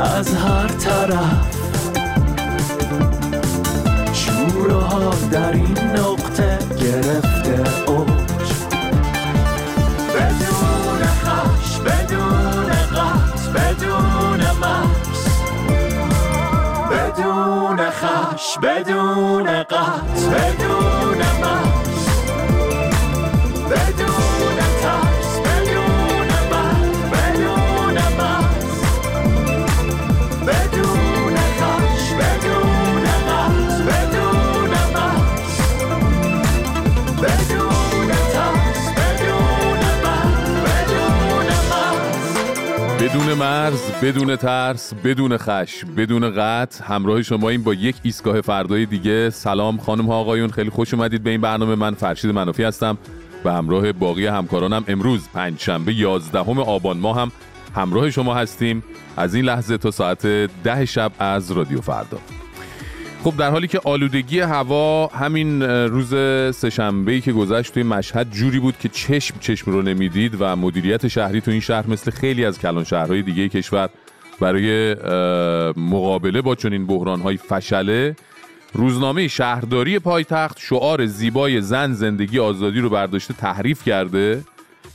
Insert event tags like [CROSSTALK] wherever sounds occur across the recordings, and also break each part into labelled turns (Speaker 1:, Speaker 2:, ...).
Speaker 1: از هر طرف. شوره در این نقطه گرفته اوج. بدون خش بدون قط بدون مرز بدون خش بدون مرز بدون ترس بدون خش بدون
Speaker 2: قطع. همراه شما این با یک ایستگاه فردای دیگه. سلام خانم ها آقایون. خیلی خوش اومدید به این برنامه. من فرشید منافی هستم و همراه باقی همکارانم امروز پنجشنبه 11 آبان ماه هم همراه شما هستیم. از این لحظه تا ساعت ده شب از رادیو فردا. خب در حالی که آلودگی هوا همین روز سهشنبه‌ای که گذشت توی مشهد جوری بود که چشم چشم رو نمی‌دید و مدیریت شهری تو این شهر مثل خیلی از کلان شهرهای دیگه کشور برای مقابله با چنین بحران‌های فشله روزنامه شهرداری پایتخت شعار زیبای زن زندگی آزادی رو برداشته تحریف کرده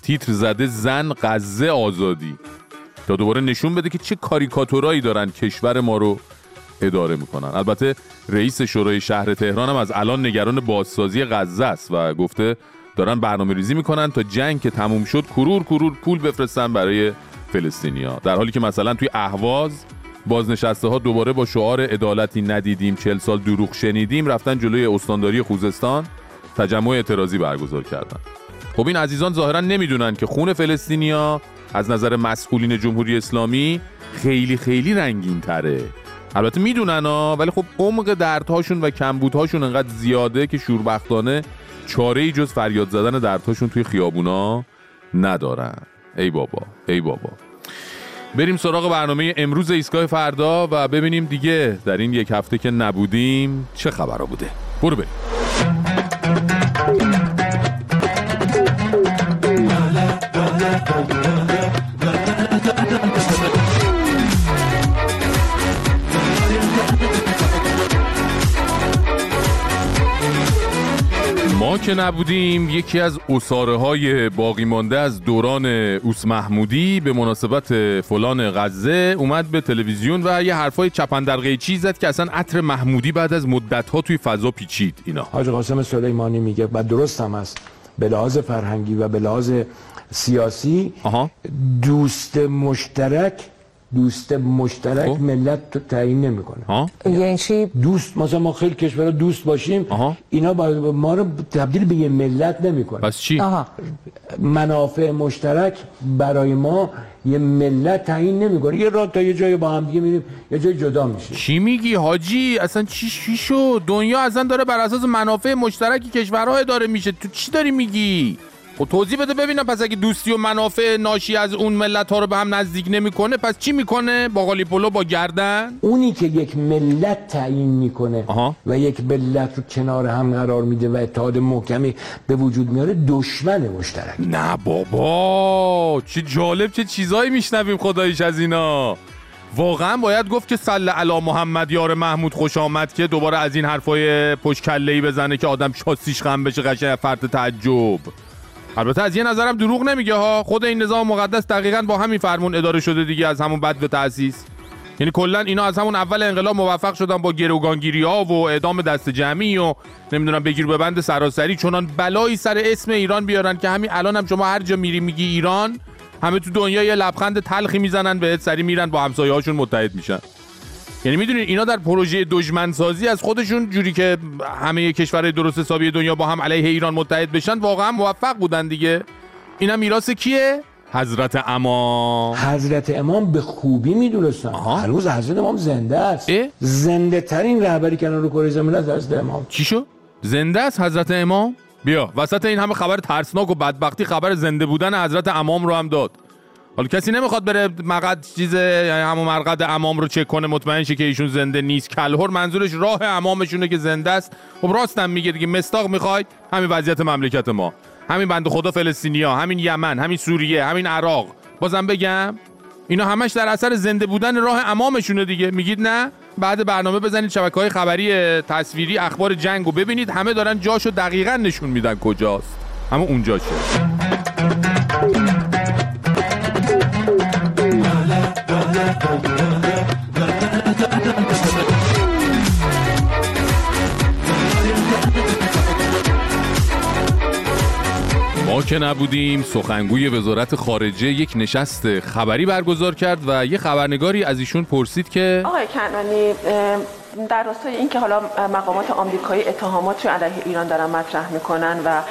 Speaker 2: تیتر زده زن غزه آزادی. تا دوباره نشون بده که چه کاریکاتورایی دارن کشور ما رو اداره می‌کنن. البته رئیس شورای شهر تهران هم از الان نگران بازسازی غزه است و گفته دارن برنامه ریزی می‌کنن تا جنگ که تموم شد کرور کرور پول بفرستن برای فلسطینیا در حالی که مثلا توی اهواز بازنشسته ها دوباره با شعار عدالتی ندیدیم چل سال دروغ شنیدیم رفتن جلوی استانداری خوزستان تجمع اعتراضی برگزار کردن. خب این عزیزان ظاهرا نمی‌دونن که خون فلسطینیا از نظر مسئولین جمهوری اسلامی خیلی خیلی رنگین تره البته می‌دونن ها ولی خب عمق دردهاشون و کمبودهاشون انقدر زیاده که شوربختانه چاره ای جز فریاد زدن دردهاشون توی خیابونا ندارن. ای بابا ای بابا. بریم سراغ برنامه امروز ایستگاه فردا و ببینیم دیگه در این یک هفته که نبودیم چه خبرها بوده. برو بریم. که نبودیم یکی از اصاره های باقی مانده از دوران اوس محمودی به مناسبت فلان غزه اومد به تلویزیون و یه حرفای چپندرقه چیز زد که اصلا عطر محمودی بعد از مدت ها توی فضا پیچید. اینا.
Speaker 3: حاج قاسم سلیمانی میگه و درست هم است به لحاظ فرهنگی و به لحاظ سیاسی
Speaker 2: آها.
Speaker 3: دوست مشترک دوست مشترک
Speaker 2: خب.
Speaker 3: ملت رو تعیین نمی‌کنه.
Speaker 2: ها
Speaker 4: یعنی چی؟
Speaker 3: دوست مثلا ما خیلی کشورها دوست باشیم
Speaker 2: آها.
Speaker 3: اینا با ما رو تبدیل به یه ملت نمی‌کنه
Speaker 2: پس چی؟
Speaker 4: آها.
Speaker 3: منافع مشترک برای ما یه ملت تعیین نمی‌کنه. یه راه تا یه جای با هم دیگه میریم یه جای جدا میشه
Speaker 2: چی میگی حاجی؟ اصلا چی چی شد؟ دنیا اصلا داره بر اساس منافع مشترک کشورها اداره میشه. تو چی داری میگی؟ خب توضیح بده ببینم پس اگه دوستی و منافع ناشی از اون ملت ها رو به هم نزدیک نمی‌کنه پس چی می‌کنه؟ با قالی پلو با گردن؟
Speaker 3: اونی که یک ملت تعیین می‌کنه
Speaker 2: آها.
Speaker 3: و یک ملت رو کنار هم قرار میده و اتحاد محکمی به وجود میاره دشمن مشترک.
Speaker 2: نه بابا چه جالب چه چیزایی میشنویم خداییش از اینا. واقعا باید گفت که صل علی محمد یار محمود خوش آمد که دوباره از این حرفای پشت کله‌ای بزنه که آدم شاسیش خم بشه قشنگ فرد تعجب. البته از یه نظرم دروغ نمیگه ها. خود این نظام مقدس دقیقا با همین فرمون اداره شده دیگه از همون بد به تأسیس. یعنی کلا اینا از همون اول انقلاب موفق شدن با گروگانگیری ها و اعدام دست جمعی و نمی‌دونم بگیر به بند سراسری چنان بلایی سر اسم ایران بیارن که همین الان هم شما هر جا میری میگی ایران همه تو دنیا یه لبخند تلخی می‌زنن بهت سری میرن با همسایه هاشون متحد میشن. یعنی می‌دونید اینا در پروژه دشمن سازی از خودشون جوری که همه کشورهای درست حسابی دنیا با هم علیه ایران متحد بشن واقعا موفق بودن دیگه. اینا میراث کیه؟ حضرت اما
Speaker 3: حضرت امام به خوبی می‌دونستن. هنوز حضرت امام زنده است؟ زنده ترین رهبری کنار کره زمین است حضرت امام.
Speaker 2: چی شد زنده است حضرت امام؟ بیا وسط این همه خبر ترسناک و بدبختی خبر زنده بودن حضرت امام رو هم داد. حالا کسی نمی‌خواد بره مقد چیز همون مرقد امام رو چک کنه مطمئن شه که ایشون زنده نیست. کلهر منظورش راه امامشونه که زنده است. خب راستم میگه دیگه مستاق می‌خواید همین وضعیت مملکت ما. همین بند خدا فلسطینیا همین یمن همین سوریه همین عراق. بازم بگم اینا همش در اثر زنده بودن راه امامشونه دیگه. میگید نه؟ بعد برنامه بزنید شبکه های خبری تصویری اخبار جنگ رو ببینید. همه دارن جاشو دقیقا نشون میدن کجاست. همه اونجاشه ما که نبودیم سخنگوی وزارت خارجه یک نشست خبری برگزار کرد و یه خبرنگاری از ایشون پرسید که
Speaker 4: آقای کنانی در راستای اینکه حالا مقامات آمریکایی اتهامات رو علیه ایران دارن مطرح می‌کنن و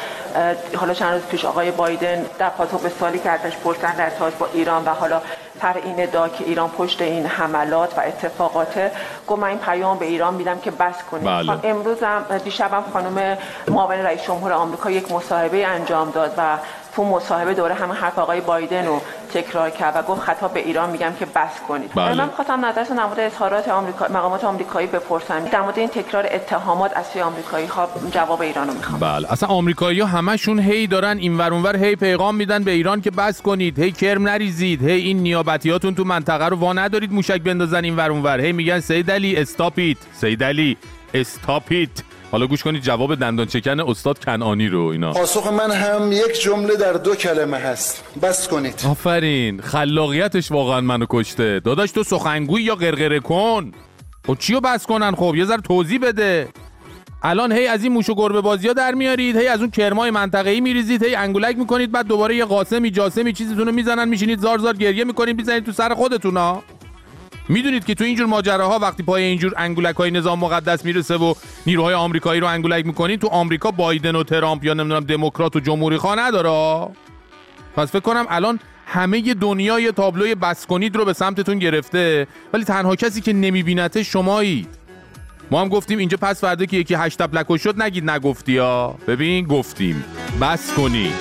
Speaker 4: حالا چند روز پیش آقای بایدن در پاسخ به سوالی که ازش پرسن در با ایران و حالا تر این ادعا که ایران پشت این حملات و اتفاقات گفت من این پیام به ایران میدم که بس کنید
Speaker 2: بله.
Speaker 4: خان- امروز هم دیشبم خانم معاون رئیس جمهور آمریکا یک مصاحبه انجام داد و تو مصاحبه دوره همه حرف آقای بایدن رو تکرار کرد و گفت خطاب به ایران میگم که بس کنید.
Speaker 2: بله.
Speaker 4: من خواستم نظرتون در مورد اظهارات آمریکا مقامات آمریکایی بپرسم. در مورد این تکرار اتهامات از سوی آمریکایی ها جواب ایران رو می‌خوام.
Speaker 2: بله. اصلا آمریکایی‌ها همشون هی دارن این ور اونور هی پیغام میدن به ایران که بس کنید. هی کرم نریزید. هی این نیابتیاتون تو منطقه رو وا ندارید موشک بندازن این ور اونور هی میگن سید علی استاپیت سید علی استاپیت حالا گوش کنید جواب دندان چکن استاد کنعانی رو اینا.
Speaker 5: پاسخ من هم یک جمله در دو کلمه هست. بس کنید.
Speaker 2: آفرین. خلاقیتش واقعا منو کشته. داداش تو سخنگوی یا غرغره کن؟ خب چیو بس کنن؟ خب یه ذره توضیح بده. الان هی از این موش و گربه بازی ها در میارید هی از اون کرمای منطقه‌ای میریزید هی انگولک می‌کنید بعد دوباره یه قاسمی جاسمی چیزیتون رو می‌زنن میشینید زار زار گریه می‌کنید می‌زنید تو سر خودتون ها می‌دونید که تو اینجور ماجراها وقتی پای اینجور انگولک های نظام مقدس می‌رسه و نیروهای آمریکایی رو انگولک می‌کنید تو آمریکا بایدن و ترامپ یا نمی‌دونم دموکرات و جمهوری خواه نداره؟ پس فکر کنم الان همه دنیا یه تابلوی بس کنید رو به سمتتون گرفته ولی تنها کسی که نمیبینته شمایید. ما هم گفتیم اینجا پس فردا که یکی هشت تپلکو شد نگید نگفتی ها. ببین گفتیم. بس کنید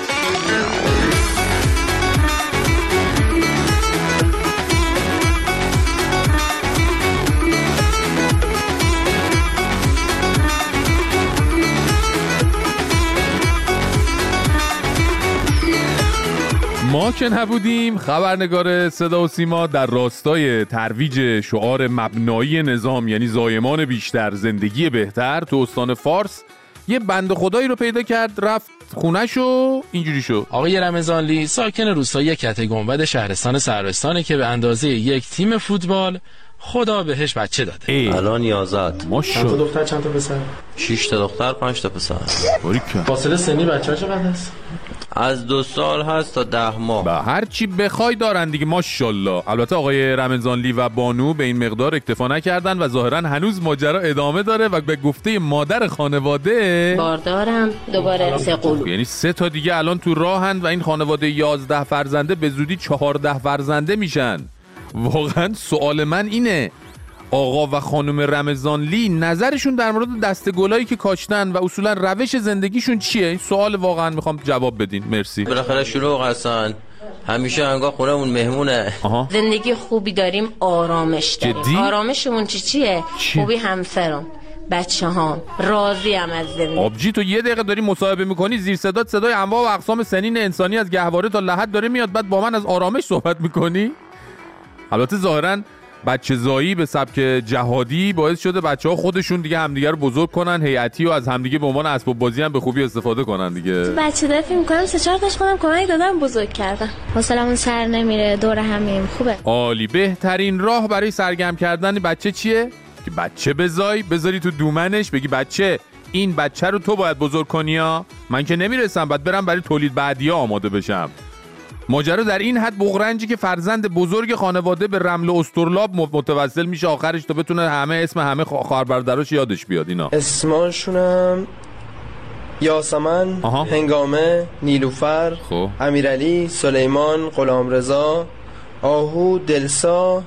Speaker 2: ما که نبودیم خبرنگار صدا و سیما در راستای ترویج شعار مبنایی نظام یعنی زایمان بیشتر زندگی بهتر تو استان فارس یه بند خدایی رو پیدا کرد رفت خونش و اینجوری شد.
Speaker 6: آقای رمضانلی ساکن روستای کته گنبد شهرستان سروستانه که به اندازه یک تیم فوتبال خدا بهش بچه داده.
Speaker 2: ای.
Speaker 7: الان 11
Speaker 2: ما
Speaker 6: چند تا دختر چند تا پسر؟
Speaker 7: 6 تا دختر 5 تا پسر.
Speaker 2: باریکن.
Speaker 6: فاصله سنی بچه ها چقدر است؟
Speaker 7: از دو سال هست تا ده ماه.
Speaker 2: و هر چی بخوای دارن دیگه ماشاءالله. البته آقای رمضانلی و بانو به این مقدار اکتفا نکردن و ظاهرا هنوز ماجرا ادامه داره و به گفته مادر خانواده
Speaker 8: باردارم. دوباره سه قلو
Speaker 2: یعنی سه تا دیگه الان تو راهن و این خانواده یازده فرزنده به زودی چهارده فرزنده میشن. واقعا سوال من اینه آقا و خانم رمضانلی نظرشون در مورد دست گلایی که کاشتن و اصولا روش زندگیشون چیه؟ این سوال واقعا می‌خوام جواب بدین. مرسی.
Speaker 7: بالاخره شلوغ هستن. همیشه انگاه خونمون مهمونه.
Speaker 2: آها.
Speaker 8: زندگی خوبی داریم آرامش داریم.
Speaker 2: جدی؟
Speaker 8: آرامشمون چی چیه؟
Speaker 2: چیه؟
Speaker 8: خوبی همسرم بچه هم راضی هم از زندگی.
Speaker 2: آبجی تو یه دقیقه داری مصاحبه می‌کنی زیر صدات صدای انواع و اقسام سنین انسانی از گهواره تا لحد داره میاد بعد با من از آرامش صحبت می‌کنی؟ البته ظاهرا بچه زایی به سبک جهادی باعث شده بچه ها خودشون دیگه همدیگه رو بزرگ کنن هیئتی و از همدیگه به عنوان اسباب بازی هم به خوبی استفاده کنن دیگه.
Speaker 9: بچه فکر می‌کنم سه چهار تاش خودم کمک دادم بزرگ کردم. حوصلمون سر نمیره دور همیم. خوبه.
Speaker 2: عالی. بهترین راه برای سرگرم کردن بچه چیه؟ که بچه بزای بذاری تو دومنش بگی بچه این بچه رو تو باید بزرگ کنی ها؟ من که نمی‌رسم باید برم برای تولید بعدی آماده بشم. ماجرا در این حد بغرنجی که فرزند بزرگ خانواده به رمل استرلاب متوسل میشه آخرش تا بتونه همه اسم همه خوا- خواهر برادراش یادش بیاد اینا.
Speaker 10: اسماشونم یاسمن
Speaker 2: آها.
Speaker 10: هنگامه نیلوفر
Speaker 2: خب.
Speaker 10: امیرعلی سلیمان غلامرضا آهو دلسا.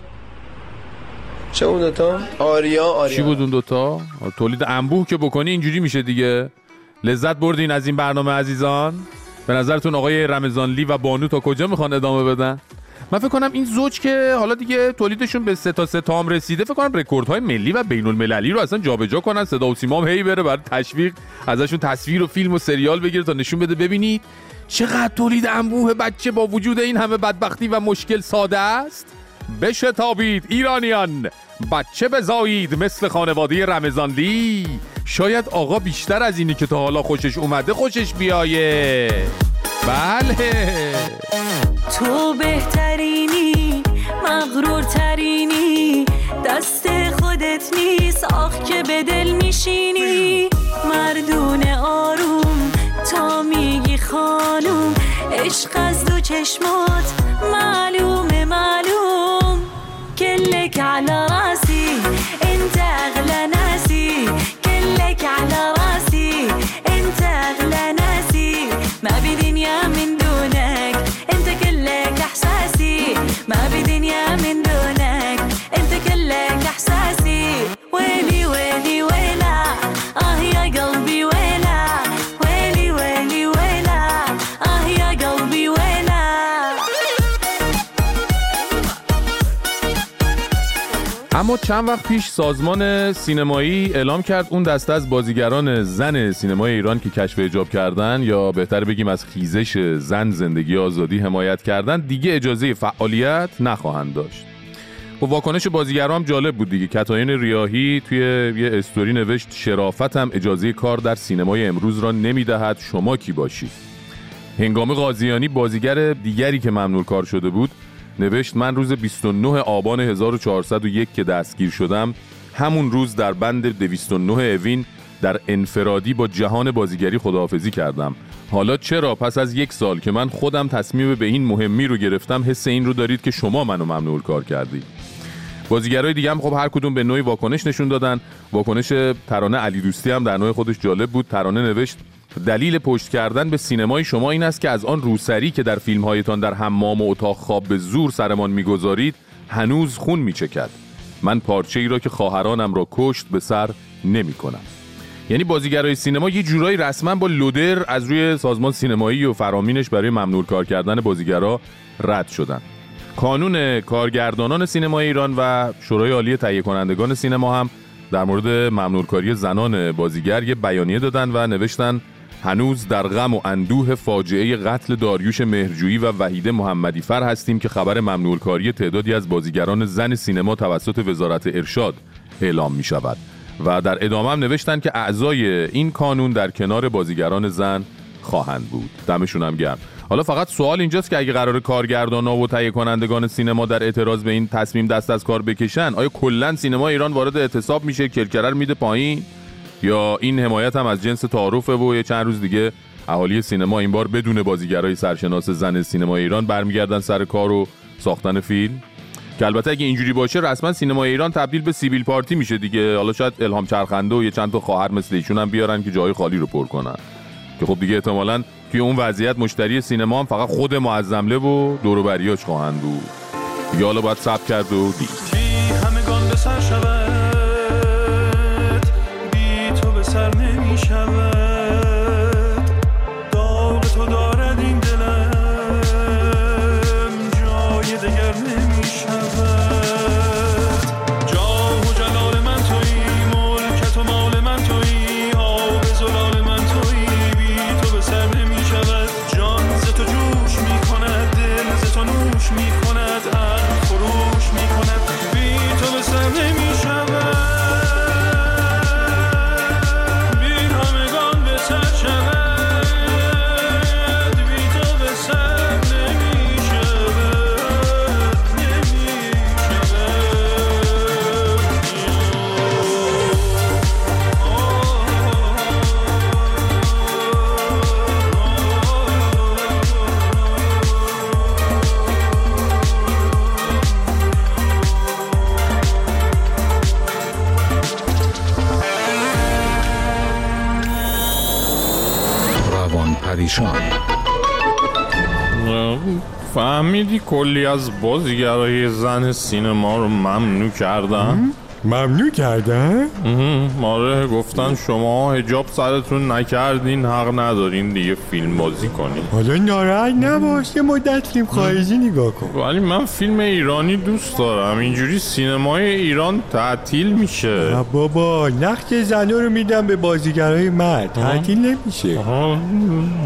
Speaker 10: چه اون دوتا؟ آریا آریا.
Speaker 2: چی بود اون دوتا؟ تولید انبوه که بکنی اینجوری میشه دیگه. لذت بردین از این برنامه عزیزان. به نظرتون آقای رمضانلی و بانو تا کجا می‌خوان ادامه بدن؟ من فکر کنم این زوج که حالا دیگه تولیدشون به سه تا سه تام رسیده فکر کنم رکوردهای ملی و بین المللی رو اصلا جابجا کنن. صدا و سیما هم هی بره برای تشویق ازشون تصویر و فیلم و سریال بگیره تا نشون بده ببینید چقدر تولید انبوه بچه با وجود این همه بدبختی و مشکل ساده است. بشتابید ایرانیان بچه بزایید مثل خانواده رمزانلی شاید آقا بیشتر از اینی که تا حالا خوشش اومده خوشش بیایه. بله.
Speaker 11: تو بهترینی مغرورترینی دست خودت نیست آخ که به دل میشینی. مردون آروم تا میگی خانوم عشق از دو چشمات معلومه معلوم. كلك على ما بدنيا
Speaker 2: چند وقت پیش سازمان سینمایی اعلام کرد اون دسته از بازیگران زن سینمای ایران که کشف اجاب کردن یا بهتر بگیم از خیزش زن زندگی آزادی حمایت کردن دیگه اجازه فعالیت نخواهند داشت. و واکنش بازیگران هم جالب بود دیگه. کتاین ریاهی توی یه استوری نوشت شرافتم اجازه کار در سینمای امروز را نمی‌دهد. شما کی باشید؟ هنگام قاضیانی بازیگر دیگری که ممنوع کار شده بود نوشت من روز 29 آبان 1401 که دستگیر شدم همون روز در بند 209 اوین در انفرادی با جهان بازیگری خداحافظی کردم. حالا چرا پس از یک سال که من خودم تصمیم به این مهمی رو گرفتم حس این رو دارید که شما منو ممنوع کار کردید بازیگرای دیگه هم خب هر کدوم به نوعی واکنش نشون دادن. واکنش ترانه علی دوستی هم در نوع خودش جالب بود. ترانه نوشت دلیل پشت کردن به سینمای شما این است که از آن روسری که در فیلم هایتان در حمام و اتاق خواب به زور سرمان می‌گذارید هنوز خون میچکد. من پارچه ای را که خواهرانم را کشت به سر نمی کنم یعنی بازیگرای سینما یه جورایی رسما با لودر از روی سازمان سینمایی و فرامینش برای ممنوع کار کردن بازیگرا رد شدن. کانون کارگردانان سینما ایران و شورای عالی تهیه کنندگان سینما هم در مورد ممنوعکاری زنان بازیگر یه بیانیه دادن و نوشتن هنوز در غم و اندوه فاجعه قتل داریوش مهرجویی و وحیده محمدی فر هستیم که خبر ممنوعکاری تعدادی از بازیگران زن سینما توسط وزارت ارشاد اعلام می شود و در ادامه هم نوشتن که اعضای این کانون در کنار بازیگران زن خواهند بود. دمشون هم گرم. حالا فقط سوال اینجاست که اگه قرار کارگردانا و تهیه کنندگان سینما در اعتراض به این تصمیم دست از کار بکشن آیا کلا سینما ایران وارد اعتصاب میشه؟ کرکره رو میده پایین؟ یا این حمایت هم از جنس تعارفه و یه چند روز دیگه اهالی سینما این بار بدون بازیگرای سرشناس زن سینما ایران برمیگردن سر کار و ساختن فیلم. که البته اگه اینجوری باشه رسما سینما ایران تبدیل به سیبیل پارتی میشه دیگه. حالا شاید الهام چرخنده و یه چند تا خواهر مثل ایشون هم بیارن که جای خالی رو پر کنن. که خب دیگه احتمالاً توی اون وضعیت مشتری سینما هم فقط خود معظمله و دوروبریاش خواهند بود. یا حالا باید سب کرد و دید.
Speaker 12: روان پریشان
Speaker 1: فهمیدی کلی از بازیگرای زن سینما رو ممنوع کردن؟
Speaker 13: ممنوع کردن؟
Speaker 1: آره گفتن شما هجاب سرتون نکردین حق ندارین دیگه فیلم بازی کنین.
Speaker 13: حالا ناراحت نباش یه مدت فیلم خارجی نگاه کن.
Speaker 1: ولی من فیلم ایرانی دوست دارم. اینجوری سینمای ایران تعطیل میشه.
Speaker 13: نه بابا نقش زنا رو میدم به بازیگرای مرد. تعطیل نمیشه.
Speaker 1: آها،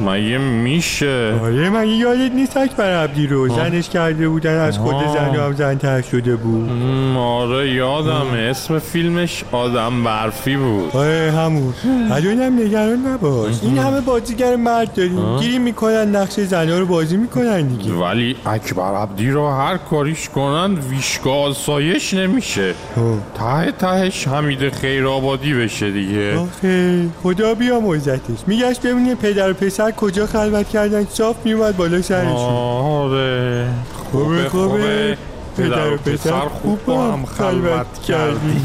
Speaker 1: مگه میشه؟
Speaker 13: آره من یادت نیست اکبر عبدی رو زنش کرده بودن از خود. زن هم زن تر شده بود؟
Speaker 1: آره یادمه. اسم فیلمش آدم برفی بود.
Speaker 13: آره همون. الانم نگران نباش. این همه بازیگر مرد داریم. گیری می‌کنن نقش زنا رو بازی می‌کنن دیگه.
Speaker 1: ولی اکبر عبدی رو هر کاریش کنن ویشگاه آسایش نمیشه. ته تهش حمید خیرآبادی بشه دیگه.
Speaker 13: آخه خدا بیا موزتش. میگشت ببینه پدر و پسر کجا خلوت کردن. صاف میومد بالا سرشون.
Speaker 1: آره.
Speaker 13: خوبه. خوبه. پدر و پسر خوب با هم خلوت کردی.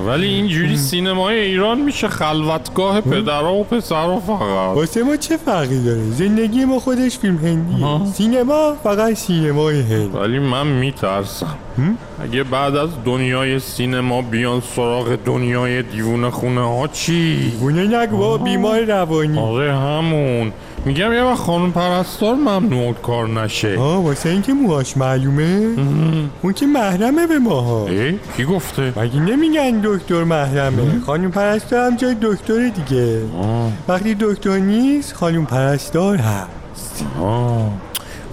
Speaker 13: [LAUGHS]
Speaker 1: ولی اینجوری سینمای ایران میشه خلوتگاه پدرها و پسرها فقط.
Speaker 13: واسه ما چه فرقی داره؟ زندگی ما خودش فیلم هندیه. سینما فقط سینمای هند.
Speaker 1: ولی من میترسم. اگه بعد از دنیای سینما بیان سراغ دنیای دیوونه خونه ها چی؟
Speaker 13: گونه نگو بیمار روانی.
Speaker 1: آره همون. میگم یه وقت خانم پرستار ممنوع کار نشه.
Speaker 13: آه واسه اینکه موهاش معلومه؟ اون که محرمه به ماها.
Speaker 1: ای کی گفته؟
Speaker 13: مگه نمیگن دکتر محرمه؟ خانم پرستار هم جای دکتر دیگه. وقتی دکتر نیست خانم پرستار هست.
Speaker 1: آه.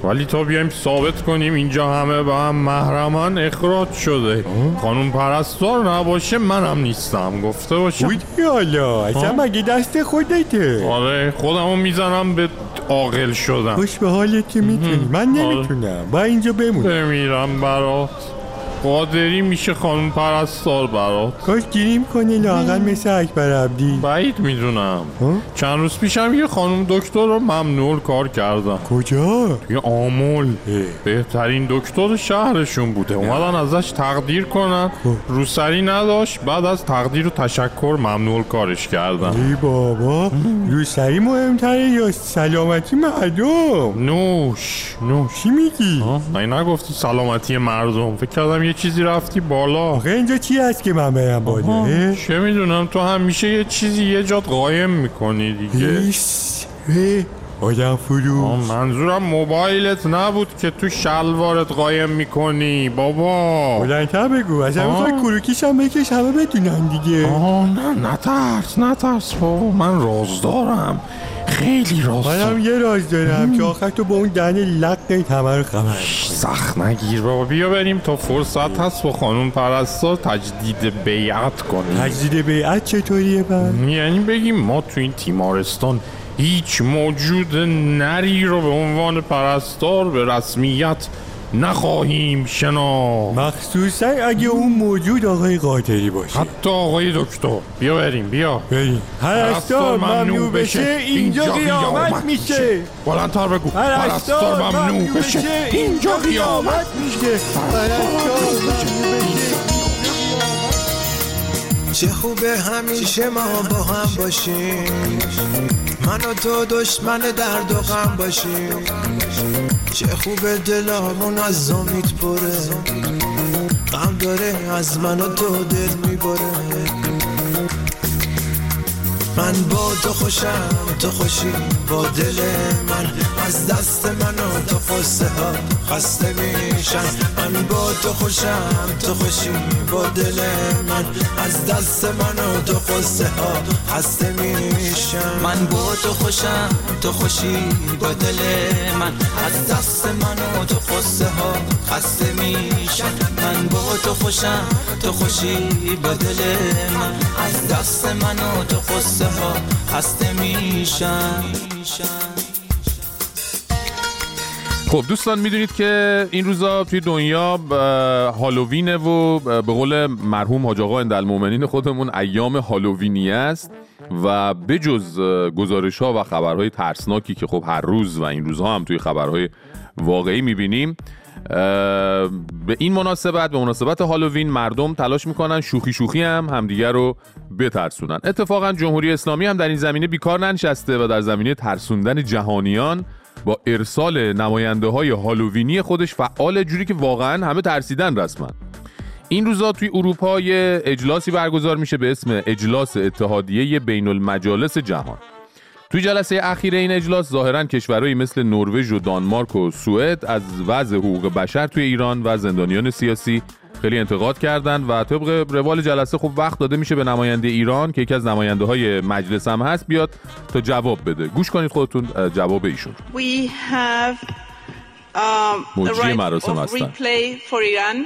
Speaker 1: ولی تا بیایم ثابت کنیم اینجا همه با هم محرمان اخراج شده. خانم پرستار نباشه منم نیستم. گفته باشم.
Speaker 13: بودی حالا اصلا مگه دست خودته؟
Speaker 1: آره خودمو می‌زنم به عاقل شدم.
Speaker 13: خوش به حالت که می‌تونی. من نمی‌تونم. با اینجا بمون.
Speaker 1: بمیرم برات. قادری میشه خانم پرستار برات.
Speaker 13: کاش گیریم کنی لاغل مثل اکبر عبدی.
Speaker 1: بعید می‌دونم. چند روز پیشم یه خانم دکتر رو ممنوع کار کردم.
Speaker 13: کجا؟
Speaker 1: توی آمول. بهترین دکتر شهرشون بوده. اومدن ازش تقدیر کنن. روسری نداشت. بعد از تقدیر و تشکر ممنوع کارش کردن.
Speaker 13: ای بابا. روسری مهمتره یا سلامتی مردم؟
Speaker 1: نوش. نوش.
Speaker 13: چی میگی؟
Speaker 1: من نگفتی سلامتی مردم؟ فکر کردم یه چیزی رفتی بالا.
Speaker 13: آخه اینجا چی هست که من برم بالا؟
Speaker 1: چه می‌دونم تو همیشه یه چیزی یه جات قایم می‌کنی دیگه.
Speaker 13: اه، آدم فرو.
Speaker 1: آه، منظورم موبایلت نبود که تو شلوارت قایم می‌کنی بابا.
Speaker 13: بلندتر بگو.
Speaker 1: آه.
Speaker 13: می‌خوای کروکیش هم بکش همه بدونن دیگه.
Speaker 1: آه نه نترس نترس بابا. من راز دارم خیلی راز
Speaker 13: منم یه راز دارم که آخر تو با اون دهن لقت همه رو خبر
Speaker 1: سخت نگیر بابا. بیا بریم تا فرصت هست با خانم پرستار تجدید بیعت کنیم.
Speaker 13: تجدید بیعت چطوریه بر؟
Speaker 1: یعنی بگیم ما تو این تیمارستان هیچ موجود نری رو به عنوان پرستار به رسمیت نخواهیم شناخت.
Speaker 13: مخصوصا اگه اون موجود آقای قادری باشه.
Speaker 1: حتی آقای دکتر بیا بریم بیا.
Speaker 13: بریم. پرستار ممنوع بشه اینجا قیامت میشه.
Speaker 1: بلندتر بگو.
Speaker 13: پرستار ممنوع بشه اینجا قیامت میشه. پرستار ممنوع بشه.
Speaker 14: چه خوبه همیشه ما با هم باشیم. من و تو دشمن درد و غم باشیم. چه خوبه دلامون از امید پره. غم داره از من و تو دل می‌بره. من با تو خوشم تو خوشی با دل من. از دست من و تو قصه ها خسته میشن من با تو خوشم تو خوشی با دل من. از دست من و تو قصه ها خسته میشن
Speaker 15: من با تو خوشم تو خوشی با دل من. از دست من و تو قصه ها خسته میشن من با تو خوشم تو خوشی با دل من. از دست من و تو قصه ها خسته میشن.
Speaker 2: خب دوستان می‌دونید که این روزا توی دنیا هالووینه و به قول مرحوم حاج آقا اندالمومنین خودمون ایام هالووینی است و بجز گزارش ها و خبرهای ترسناکی که خب هر روز و این روزها هم توی خبرهای واقعی می‌بینیم به این مناسبت به مناسبت هالووین مردم تلاش می‌کنن شوخی شوخی هم همدیگر رو بترسونن. اتفاقا جمهوری اسلامی هم در این زمینه بیکار ننشسته و در زمینه ترسوندن جهانیان با ارسال نماینده های هالووینی خودش فعال جوری که واقعا همه ترسیدن رسما. این روزا توی اروپا یه اجلاسی برگزار میشه به اسم اجلاس اتحادیه بین المجالس جهان. توی جلسه اخیر این اجلاس ظاهرا کشورهایی مثل نروژ و دانمارک و سوئد از وضع حقوق بشر توی ایران و زندانیان سیاسی خیلی انتقاد کردن و طبق روال جلسه خب وقت داده میشه به نماینده ایران که یکی از نماینده های مجلس هم هست بیاد تا جواب بده گوش کنید خودتون جواب ایشون
Speaker 16: We have um, the
Speaker 2: مجری
Speaker 16: right
Speaker 2: مراسم هستن.
Speaker 16: replay for Iran.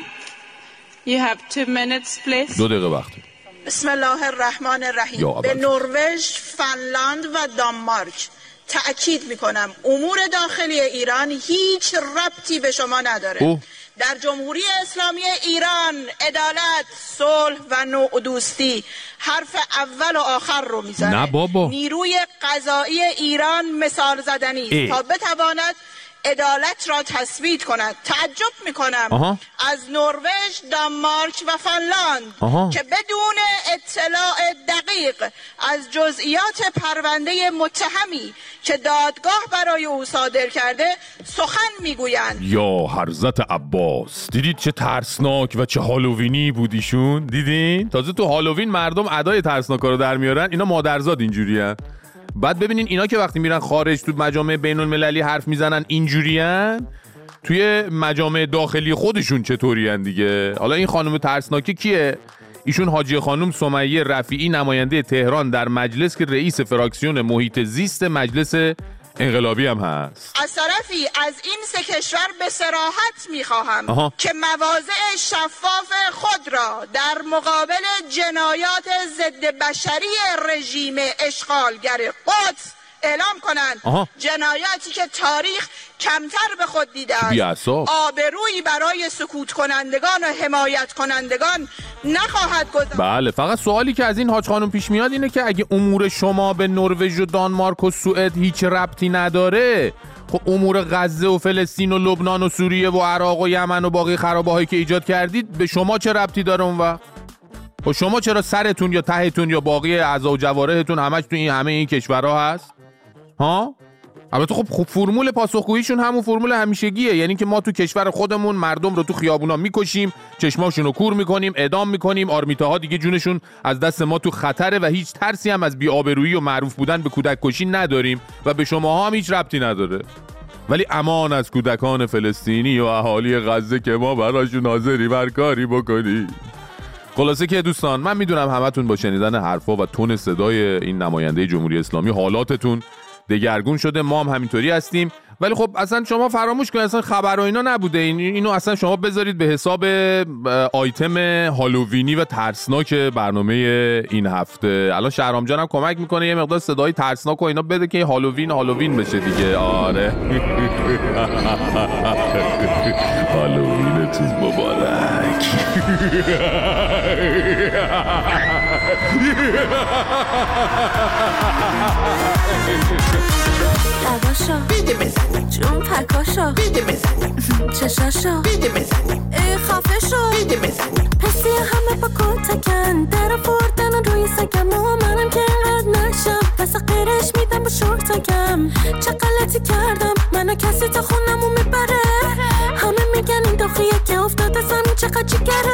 Speaker 16: You have two minutes, please.
Speaker 2: دو دقیقه وقت
Speaker 17: بسم الله الرحمن الرحیم. به نروژ، فنلاند و دانمارک تأکید می‌کنم امور داخلی ایران هیچ ربطی به شما نداره
Speaker 2: اوه.
Speaker 17: در جمهوری اسلامی ایران عدالت، صلح و نوع دوستی حرف اول و آخر رو می‌زنه
Speaker 2: نه بابا.
Speaker 17: نیروی قضایی ایران مثال زدنی تا بتواند عدالت را تثبیت کند. تعجب می‌کنم.
Speaker 2: آها.
Speaker 17: از نروژ، دانمارک و فنلاند
Speaker 2: آها.
Speaker 17: که بدون اطلاع دقیق از جزئیات پرونده متهمی که دادگاه برای او صادر کرده سخن می‌گویند.
Speaker 2: یا حضرت عباس دیدید چه ترسناک و چه هالووینی بود ایشون؟ دیدین؟ تازه تو هالووین مردم ادای ترسناکا رو در میارن. اینا مادرزاد اینجوریان. بعد ببینین اینا که وقتی میرن خارج تو مجامع بین المللی حرف می‌زنن اینجوریان توی مجامع داخلی خودشون چطورین دیگه؟ حالا این خانم ترسناکه کیه؟ ایشون حاجی خانم سمیه رفیعی نماینده تهران در مجلس که رئیس فراکسیون محیط زیست مجلس انقلابی هم هست
Speaker 17: از طرفی از این سه کشور به سراحت می‌خواهم
Speaker 2: آها.
Speaker 17: که مواضع شفاف خود را در مقابل جنایات ضد بشری رژیم اشغالگر قدس اعلام کنند. جنایاتی که تاریخ کمتر به خود
Speaker 2: بی‌عصاب.
Speaker 17: آبرویی برای سکوت کنندگان و حمایت کنندگان نخواهد گذاشت.
Speaker 2: بله فقط سوالی که از این حاج خانم پیش میاد اینه که اگه امور شما به نروژ و دانمارک و سوئد هیچ ربطی نداره خب امور غزه و فلسطین و لبنان و سوریه و عراق و یمن و باقی خرابه که ایجاد کردید به شما چه ربطی داره اون وقت؟ خب شما چرا سرتون یا تهتون یا باقی اعضا و جوارحتون همش تو این همه این کشورها هست؟ ها؟ البته خب خب فرمول پاسخگوییشون همون فرمول همیشگیه. یعنی که ما تو کشور خودمون مردم رو تو خیابونا می‌کشیم چشماشون رو کور می‌کنیم اعدام می‌کنیم آرمیتاها دیگه جونشون از دست ما تو خطره و هیچ ترسی هم از بی‌آبرویی و معروف بودن به کودک کشی نداریم و به شما هم هیچ ربطی نداره. ولی امان از کودکان فلسطینی و اهالی غزه که ما براشون حاضری بر کاری بکنی خلاصه که دوستان من می‌دونم همتون با شنیدن حرفا و تون صدای این نماینده جمهوری اسلامی حالاتتون دگرگون شده. ما هم همینطوری هستیم. ولی خب اصلا شما فراموش کنید. اصلا خبر و اینا نبوده. این اینو اصلا شما بذارید به حساب آیتم هالووینی و ترسناک برنامه این هفته. الان شهرام جانم کمک می‌کنه یه مقدار صدای ترسناک و اینا بده که هالووین هالووین بشه دیگه. آره. [LAUGHS] هالووینتون مبارک. [LAUGHS]
Speaker 18: لباشو بیده بزنی جون پکاشو بیده بزنی چشاشو بیده بزنی ای خفه شو بیده بزنی پسی همه با کتکن در بردن روی سگم. و منم که اینقدر نشم. پس غیرش میدم با شورتکم چه غلطی کردم؟ منو کسی تا خونمو می‌بره. همه میگن این داخیه که افتاده زمین چقدر جگره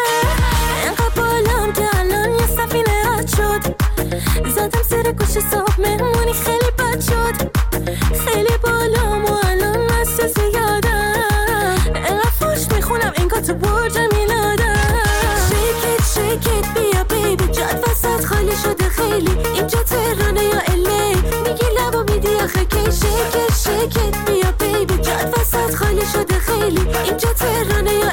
Speaker 18: گوش صاحب مهمونی خیلی بد شد. خیلی بالام و الان مست زیادم. اینقدر فوش می‌خونم انگار تو برج میلادم. شیکت شیکت بیا بیبی. جاد وسط خالی شده خیلی. اینجا تهرانه یا الی میگی لبا میدی آخه کی؟ shake it shake it بیا baby. جاد وسط خالی شده خیلی. اینجا تهرانه یا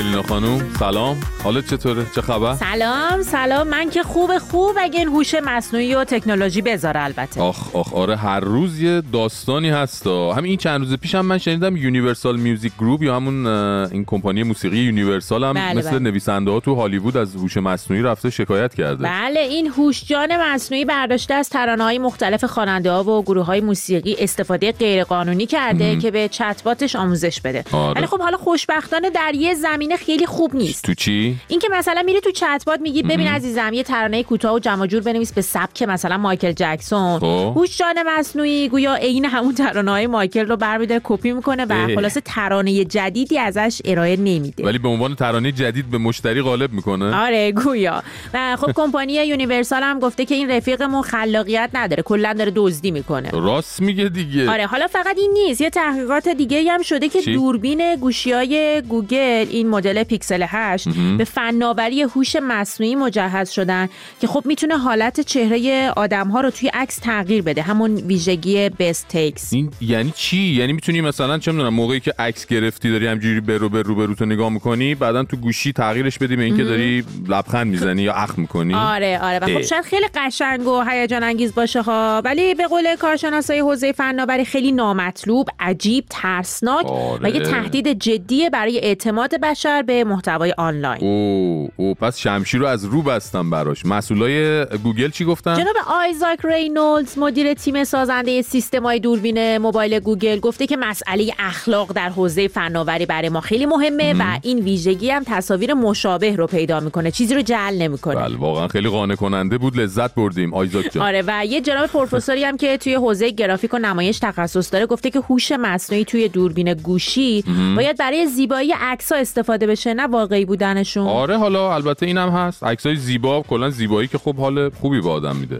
Speaker 2: ملینا خانوم سلام. حالت چطوره؟ چه خبر؟
Speaker 19: سلام سلام. من که خوب خوب. اگه این هوش مصنوعی و تکنولوژی بذاره البته.
Speaker 2: آخ آخ. آره هر روز یه داستانی هستا همین این چند روز پیشم من شنیدم Universal Music Group یا همون این کمپانی موسیقی یونیورسال هم
Speaker 19: بله،
Speaker 2: مثل
Speaker 19: بله.
Speaker 2: نویسنده ها تو هالیوود از هوش مصنوعی رفته شکایت کرده.
Speaker 19: بله این هوشجان مصنوعی برداشته از ترانه های مختلف خواننده ها و گروه های موسیقی استفاده غیرقانونی کرده. که به چتباتش آموزش بده.
Speaker 2: آره.
Speaker 19: خب حالا خوشبختانه در یه خیلی خوب نیست.
Speaker 2: تو چی؟
Speaker 19: این که مثلا میری تو چتبات میگی ببین عزیزم یه ترانه کوتاه و جمع جور بنویس به سبک مثلا مایکل جکسون.
Speaker 2: خب.
Speaker 19: هوش جان مصنوعی گویا عین همون ترانه های مایکل رو برمیداره کپی می‌کنه و. خلاص ترانه جدیدی ازش ارائه نمیده.
Speaker 2: ولی به عنوان ترانه جدید به مشتری قالب می‌کنه.
Speaker 19: آره گویا. و خب کمپانی یونیورسال هم گفته که این رفیقمون خلاقیت نداره کلا داره دزدی می‌کنه.
Speaker 2: راست میگه دیگه.
Speaker 19: آره حالا فقط این نیست یه تحقیقات دیگه هم شده که
Speaker 2: چی؟
Speaker 19: دوربین گوشی های گوگل این مدل پیکسل 8
Speaker 2: هم.
Speaker 19: به فناوری هوش مصنوعی مجهز شدن که خب می‌تونه حالت چهره آدم ها رو توی عکس تغییر بده همون ویژگی Best Take
Speaker 2: این یعنی چی یعنی می‌تونی مثلا چه می‌دونم موقعی که عکس گرفتی داری همینجوری بر و بر روبرو تو نگاه می‌کنی بعدا تو گوشی تغییرش بدی به اینکه. داری لبخند می‌زنی یا اخم می‌کنی
Speaker 19: آره آره و خب. شاید خیلی قشنگ و هیجان انگیز باشه ها ولی به قول کارشناسای حوزه فناوری خیلی نامطلوب عجیب ترسناک
Speaker 2: آره.
Speaker 19: و یه تهدید جدیه برای اعتماد بشر به محتوای آنلاین.
Speaker 2: او او پس شمشیر رو از رو بستن براش. مسئولای گوگل چی گفتن؟
Speaker 19: جناب آیزاک رینولدز مدیر تیم سازنده سیستم های دوربین موبایل گوگل گفته که مسئله اخلاق در حوزه فناوری برای ما خیلی مهمه و این ویژگی هم تصاویر مشابه رو پیدا می‌کنه. چیزی رو جعل نمی‌کنه.
Speaker 2: بله واقعا خیلی قانع کننده بود. لذت بردیم آیزاک جان.
Speaker 19: آره و یه جناب پروفسوری هم که توی حوزه گرافیک و نمایش تخصص داره گفته که هوش مصنوعی توی دوربین گوشی. باید برای زیبایی عکس استفاده بشه نه واقعی بودنشون.
Speaker 2: آره حالا البته اینم هست. عکسای زیبا کلا زیبایی که خب حال خوبی به آدم میده.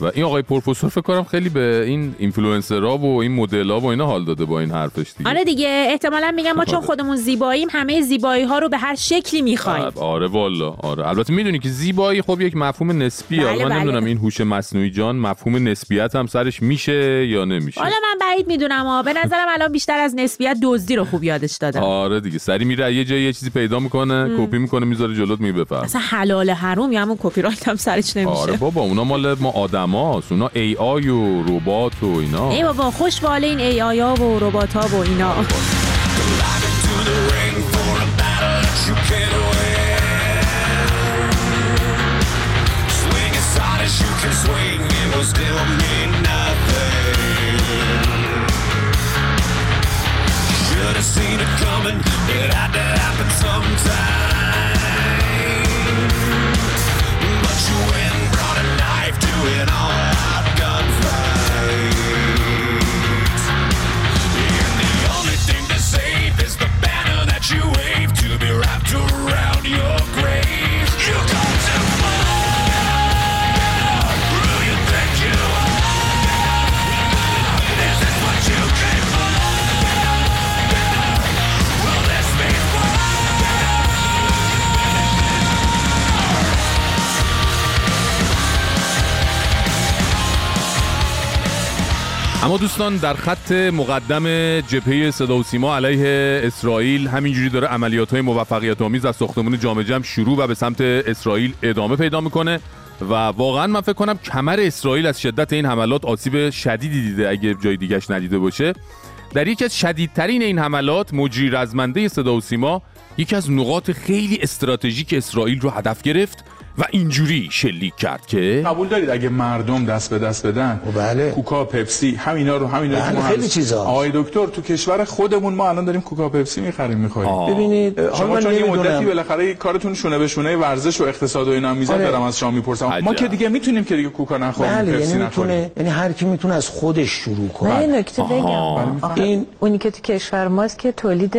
Speaker 2: و این آقای پروفسور فکر کنم خیلی به این اینفلوئنسرها و این مدل‌ها و اینا حال داده با این حرفش دیگه.
Speaker 19: آره دیگه احتمالا میگم ما چون خودمون زیباییم همه زیبایی ها رو به هر شکلی می‌خوایم.
Speaker 2: آره والا آره. البته می‌دونی که زیبایی خب یک مفهوم نسبیه.
Speaker 19: بله،
Speaker 2: من
Speaker 19: بله.
Speaker 2: نمی‌دونم این هوش مصنوعی جان مفهوم نسبیت هم سرش میشه یا نمیشه.
Speaker 19: حالا من بعید می‌دونم ها. به نظرم الان بیشتر از نسبیت دزدی رو خوب یادش دادم.
Speaker 2: آره دیگه سری میره یه یه چیزی پیدا می‌کنه. کپی می‌کنه می‌ذاره جلوت میبفر
Speaker 19: اصلا حلال حروم یا همون کپی رایت هم سرش نمیشه
Speaker 2: آره بابا اونا مال ما آدماست اونا AI و ربات و اینا
Speaker 19: ای بابا خوش به حال این AI ا و ربات ها و اینا
Speaker 20: you can't win. Swing as hard as you can swing, it will still mean nothing. Should have seen it coming, it had to happen sometime.
Speaker 2: دوستان در خط مقدم جبهه صدا و سیما علیه اسرائیل. همینجوری داره عملیات های موفقیت آمیز از ساختمان جامع جم شروع و به سمت اسرائیل ادامه پیدا می‌کنه و واقعا من فکر کنم کمر اسرائیل از شدت این حملات آسیب شدیدی دیده اگه جای دیگش ندیده باشه. در یکی از شدیدترین این حملات مجری رزمنده صدا و سیما یکی از نقاط خیلی استراتژیک اسرائیل رو هدف گرفت و اینجوری شلیک کرد که
Speaker 21: قبول دارید اگه مردم دست به دست بدن؟ بله. کوکا پپسی همینا رو همینا
Speaker 15: بله، خیلی. چیزا.
Speaker 21: آقای دکتر تو کشور خودمون ما الان داریم کوکا پپسی می‌خریم می‌خوریم.
Speaker 15: ببینید، حالا
Speaker 21: شما
Speaker 15: من
Speaker 21: چون یه. مدتی بالاخره کارتون شونه به شونه ورزش و اقتصاد و اینا می‌زد
Speaker 15: آره.
Speaker 21: دارم از شما می‌پرسم. ما که دیگه می‌تونیم که دیگه کوکا نخوریم
Speaker 15: بله
Speaker 21: پپسی
Speaker 15: یعنی
Speaker 21: نخوریم.
Speaker 15: می‌تونه یعنی هر کی می‌تونه از خودش شروع کنه.
Speaker 16: من نکته بگم. آخه
Speaker 15: این
Speaker 16: اونی که تو کشور ماست که تولید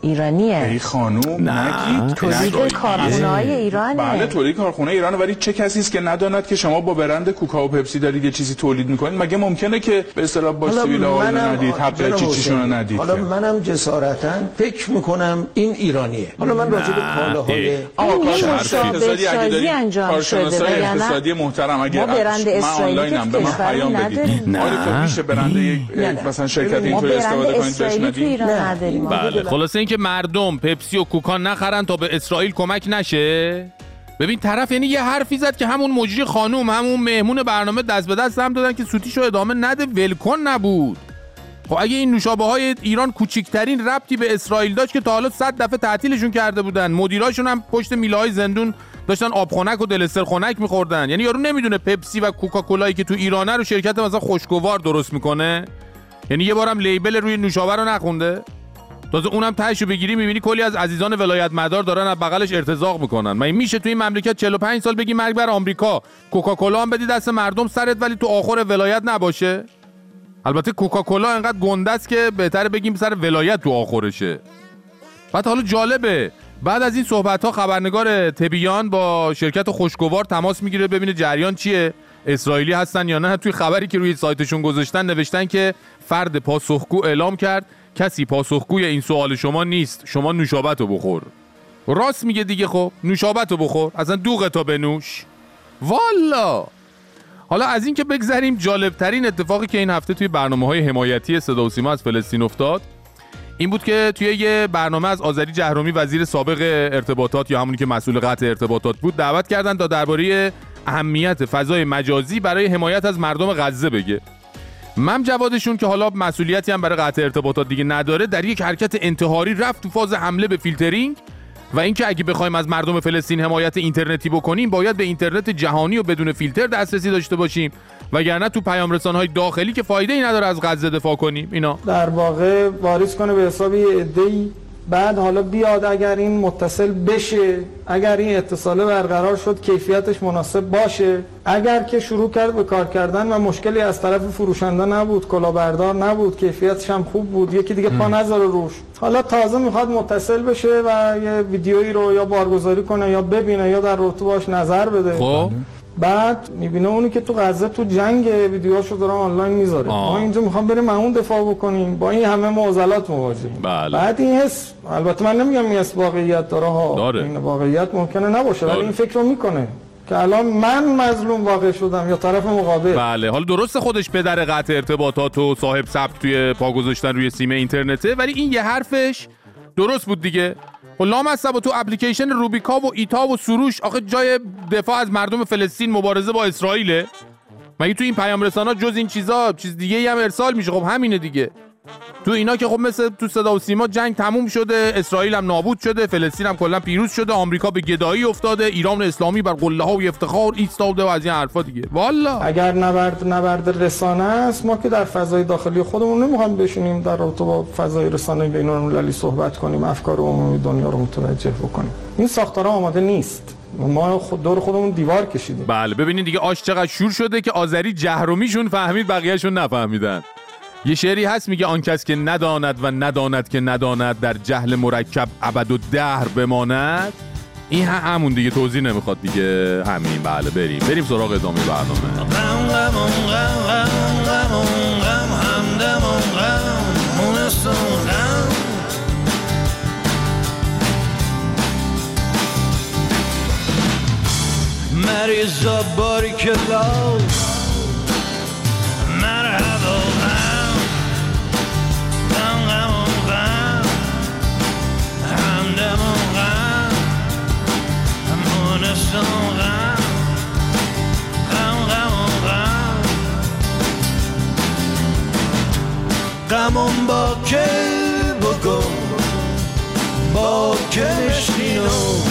Speaker 16: ایرانیه.
Speaker 21: ای خانوم نگید
Speaker 16: تولید
Speaker 21: نگید.
Speaker 16: کارخونه های ایرانه.
Speaker 21: بله تولید کارخونه ایرانه ولی چه کسی است که نداند که شما با برند کوکا و پپسی دارید یه چیزی تولید می‌کنید؟ مگه ممکنه که به اصطلاح با
Speaker 15: منم-
Speaker 21: ندید حق
Speaker 15: جناب
Speaker 21: چیچیشون رو ندید
Speaker 15: حالا. منم جسارتا فکر می‌کنم این ایرانیه. حالا من راجع به کالاهای
Speaker 21: اقتصادی اگه
Speaker 16: انجام شده
Speaker 21: کارشناسای اقتصادی محترم اگه
Speaker 16: ما برند اسرائیلی
Speaker 21: به من پیام بدید.
Speaker 16: نداریم.
Speaker 21: آره تو میشه برند یک
Speaker 16: نه، نه.
Speaker 21: مثلا شرکت
Speaker 16: برند
Speaker 21: استفاده کنید بهش ندید؟
Speaker 16: ایران نداریم.
Speaker 2: بله. خلاصه اینکه مردم پپسی و کوکا نخرن تا به اسرائیل کمک نشه؟ ببین طرف یعنی یه حرفی زد که همون مجری خانوم همون مهمون برنامه دست به دست هم دادن که سوتیشو ادامه نده. ولکن نبود. خب اگه این نوشابه های ایران کوچکترین ربطی به اسرائیل داشت که تا حالا صد دفعه تعطیلشون کرده بودن. مدیراشون هم پشت میله های زندون داشتن آب خنک و دلستر خنک میخوردن. یعنی یارو نمی‌دونه پپسی و کوکاکولایی که تو ایرانه رو شرکت مثلا خوشگوار درست می‌کنه. یعنی یه بارم لیبل روی نوشابه رو نخونده. تازه اونم تهشو بگیری می‌بینی کلی از عزیزان ولایت مدار دارن از بغلش ارتزاق می‌کنن. من میشه تو این مملکت 45 سال بگی مرگ بر آمریکا؟ کوکاکولا هم بدی دست مردم سرت ولی تو آخر ولایت نباشه؟ البته کوکاکولا انقدر گنده است که بهتره بگیم سر ولایت تو آخرشه. بعد حالا جالبه. بعد از این صحبت ها خبرنگار تبیان با شرکت خوشگوار تماس می‌گیره ببینه جریان چیه اسرائیلی هستن یا نه. توی خبری که روی سایتشون گذاشتن نوشتن که فرد پاسخگو اعلام کرد. کسی پاسخگوی این سوال شما نیست. شما نوشابت رو بخور. راست میگه دیگه خب نوشابت رو بخور. اصلا دوغ تا بنوش. والا! حالا از این که بگذریم جالبترین اتفاقی که این هفته توی برنامه های حمایتی صدا و سیما از فلسطین افتاد این بود که توی یه برنامه از آذری جهرومی وزیر سابق ارتباطات یا همونی که مسئول قطع ارتباطات بود دعوت کردن تا درباره اهمیت فضای مجازی برای حمایت از مردم غزه بگه. مم جوادشون که حالا مسئولیتی هم برای قطع ارتباطات دیگه نداره در یک حرکت انتحاری رفت تو فاز حمله به فیلترینگ و اینکه اگه بخوایم از مردم فلسطین حمایت اینترنتی بکنیم باید به اینترنت جهانی و بدون فیلتر دسترسی داشته باشیم. وگرنه تو پیام های داخلی که فایده ای نداره از غزه دفاع کنیم. اینا.
Speaker 22: در واقع واریز کنه به حساب یه بعد حالا بیاد اگر این متصل بشه اگر این اتصاله برقرار شد کیفیتش مناسب باشه. اگر که شروع کرد به کار کردن و مشکلی از طرف فروشنده نبود کلاهبردار نبود کیفیتش هم خوب بود یکی دیگه پا نذاره روش. حالا تازه می‌خواد متصل بشه و یه ویدیویی رو یا بارگذاری کنه یا ببینه یا در رابطه باش نظر بده.
Speaker 2: خب.
Speaker 22: بعد می‌بینه اونی که تو غزه تو جنگ ویدیوهاشو داره آنلاین می‌ذاره ما اینجا می‌خوام بریم اون دفاع بکنیم با این همه معضلات مواجهیم
Speaker 2: بله.
Speaker 22: بعد این حس البته من نمیگم این حس واقعیت داره ها
Speaker 2: داره.
Speaker 22: این واقعیت ممکنه نباشه ولی. این فکر رو می‌کنه که الان من مظلوم واقع شدم یا طرف مقابل
Speaker 2: بله حالا درست خودش پدر قطع ارتباطات و صاحب ثبت توی پا گذاشتن روی سیم اینترنته ولی این یه حرفش درست بود دیگه. خب لامصب و تو اپلیکیشن روبیکا و ایتا و سروش. آخه جای دفاع از مردم فلسطین مبارزه با اسرائیله. مگه تو این پیام رسانا جز این چیزا چیز دیگه هم ارسال میشه؟ خب همینه دیگه. تو اینا که خب مثل تو صدا و سیما جنگ تموم شده اسرائیل هم نابود شده فلسطین هم کلا پیروز شده آمریکا به گدایی افتاده ایران اسلامی بر قله های افتخار ایستاده و از این حرفا دیگه. والا
Speaker 22: اگر نبرد نبرد رسانه است ما که در فضای داخلی خودمون نمی‌خوام بشینیم در رابطه با فضای رسانه بین المللی صحبت کنیم افکار عمومی دنیا رو متوجه بکنیم. این ساختارها آماده نیست. ما خود دور خودمون دیوار کشیدیم.
Speaker 2: بله ببینید دیگه آش چقدر شور شده که آذری جهرومیشون فهمید بقیهشون نفهمیدن. یه شعری هست میگه آن کس که نداند و نداند که نداند در جهل مرکب ابد و دهر بماند. این هم همون دیگه توضیح نمی‌خواد دیگه. همین بله بریم. بریم سراغ ادامه برنامه.
Speaker 15: غم غم غم غمم با که بگو؟ با که نشینو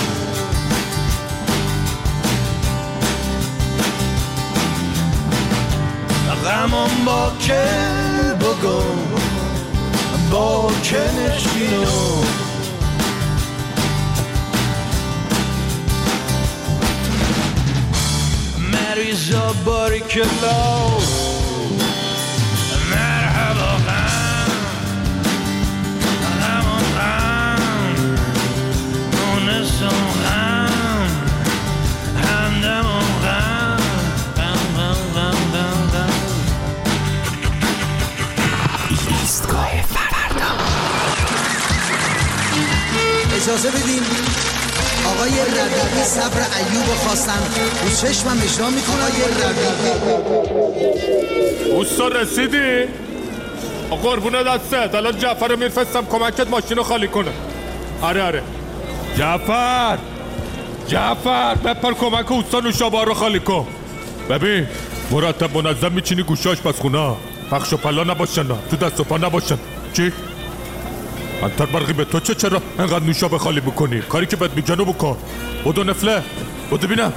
Speaker 15: غمم با که بگو؟ با که نشینو مریضا باری که
Speaker 23: اجازه بدین؟ آقای ربیعی صبر ایوب خواستن رو چشمم اجرا می‌کنه. آقای ربیعی
Speaker 24: استاد رسیدی؟ قربونه دستت. الان جعفر رو میرفستم کمکت ماشین رو خالی کنه. آره آره. جعفر! جعفر! بپر کمک استاد نوشابه رو خالی کن. ببین مرتب منظم میچینی گوشاش پس خونه. پخش و پلا نباشن. تو دست و پا نباشن. چی؟ انتر برقی به تو چه چرا انقدر نوشابه خالی بکنی کاری که بهت میگنو بکن بودو نفله. بودو بینم.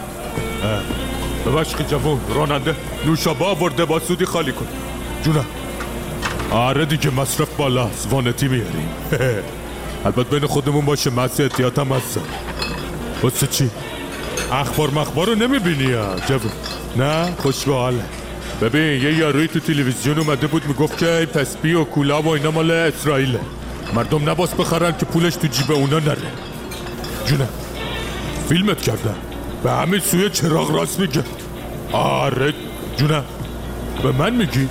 Speaker 24: ببشقی جوون راننده. نوشابه آورده با سودی خالی کن. جونم. آره دیگه مصرف بالاست وانتی میاریم [LAUGHS] البته بین خودمون باشه محض احتیاط هم هستم واسه چی؟ اخبار مخبار رو نمی‌بینی جوون. نه خوش به حاله ببین یه یاروی تو تلویزیون اومده بود می‌گفت که پسپی و کولا و اینا مال اسرائیله. مردم نباس بخرن که پولش تو جیب اونا نره. جونه فیلمت کردن به همین سوی چراغ راست میگه. آره جونه به من میگی؟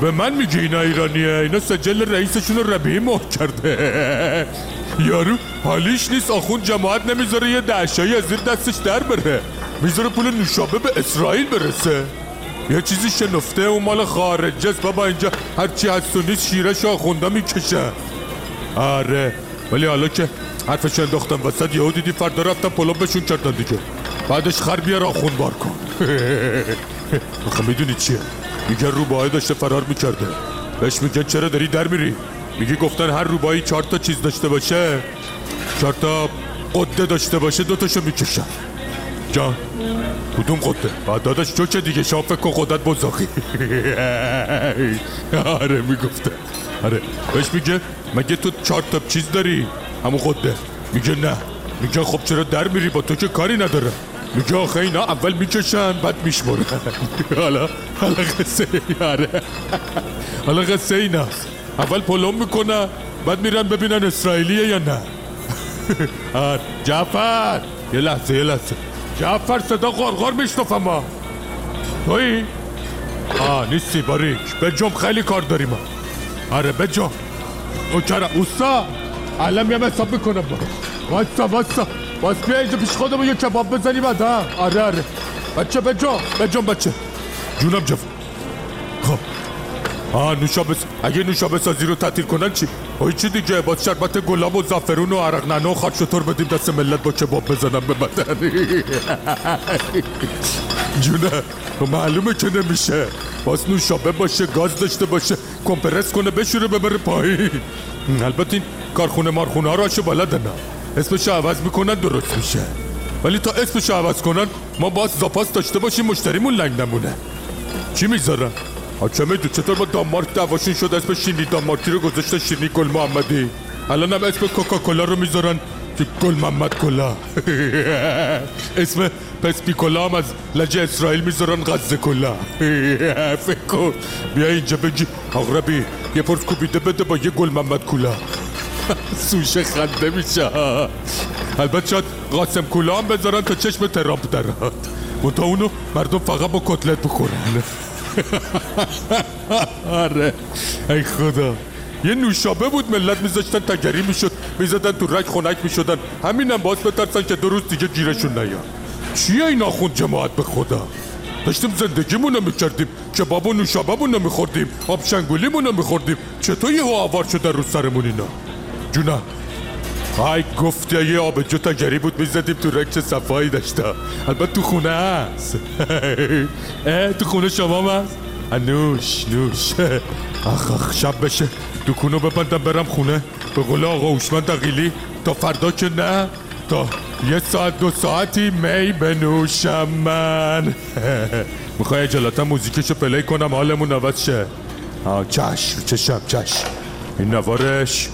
Speaker 24: به من میگی اینا ایرانیه؟ اینا سجل رئیسشون رو ربیعی مهر کرده. یارو حالیش نیست آخون جماعت نمی‌ذاره یه دعشایی از زیر دستش در بره. می‌ذاره پول نوشابه به اسرائیل برسه. یه چیزی شنفته و مال خارج است. بابا اینجا هرچی هست و نیست شیرش آخونده می‌کشه. آره ولی حالا که حرفش انداختم وسط یهو دیدی فردا رفتم پلو بشون کردن دیگه. بعدش خر بیار آخون بار کن. [LAUGHS] آخه می‌دونی چیه؟ میگه روباهی داشته فرار می‌کرده. بهش میگن چرا داری در میری؟ میگه گفتن هر روباهی چهار تا چیز داشته باشه چهار تا قده داشته باشه دوتاشو می‌کشن. جان کدوم قده؟ بعد داداش چوچه دیگه شما فکر کن قدرت بزاقی [LAUGHS] آره می‌گفته آره بهش میگه مگه تو چهار تا چیز داری همون قده میگه نه میگه خب چرا در میری با تو که کاری نداره میگه آخه اینا اول می‌کشن بعد میشمرن حالا حالا قصه آره حالا قصه ایناست اول پلم می‌کنن بعد میرن ببینن اسرائیلیه یا نه جعفر یه لحظه یه لحظه جعفر صدا غرغر میشنفم ما توی؟ آه نیستی باریک بجم خیلی کار داریم ما آره بجم اوکرم اوستا الان میام حساب می‌کنم. با واسا واسا باز بیا اینجا پیش خودمون یه کباب بزنی بعد ها آره آره. بچه بجم بجم بچه. جونم جفت خب. آه نوشابه اگه نوشابه سازی رو تعطیل کنن چی؟ اوی چی دیگه؟ باز شربت گلاب و زعفرون و عرق نعنا و شطور بدیم دست ملت با کباب بزنم به بدن. [LAUGHS] جونه معلومه که نمیشه. باز نوشابه باشه گاز داشته باشه کمپرس کنه بشوره ببره پایین. البته این کارخونه مارخونه ها راشو بلدن اسمش عوض می‌کنن درست میشه. ولی تا اسمش عوض کنن ما باز زاپاس داشته باشیم مشتریمون لنگ نمونه. چی می‌ذارن؟ آچه میدو چطور با دانمارک دعواشون شد اسم شیرینی دانمارکی رو گذاشته شیرینی گل محمدی. الان هم اسم کوکاکولا رو می‌ذارن. که گل محمد کلا اسم هم از لجه اسرائیل می‌ذارن غزه کلا [LAUGHS] فکر کن. بیا اینجا بگی. اغربی یه پرس کوبیده بده با یه گل محمد کلا [LAUGHS] سوشه خنده میشه. البته شاید قاسم کلا هم بذارن تا چشم ترامپ درات منتها اونو مردم فقط با کتلت بخورن. [LAUGHS] آره. ای خدا. یه نوشابه بود ملت میذاشتن تگری می‌شد می‌زدن تو رک خنک می‌شدن. همینم باز بترسن که دو روز دیگه گیرشون نیاد چیه این آخوند جماعت به خدا؟ داشتیم زندگیمونو می‌کردیم کباب و نوشابهمونو میخوردیم آب شنگولیمونو میخوردیم. چطور یه آوار شده رو سرمون اینا؟ جونم. ای گفته یه آب جو تگری بود می‌زدیم تو رک چه صفایی داشته البته تو خونه هست [LAUGHS] اه تو خونه شما هست نوش نوش. [LAUGHS] آخ آخ شب بشه. دکونو ببندم برم خونه. به قول آقا اوشمن دقیلی تا فردا که نه تا یه ساعت دو ساعتی می بنوشم من. [LAUGHS] می‌خوای اجلاتا موزیکشو پلی کنم حالمون عوض شه. آه چشم چشم چشم این نوارش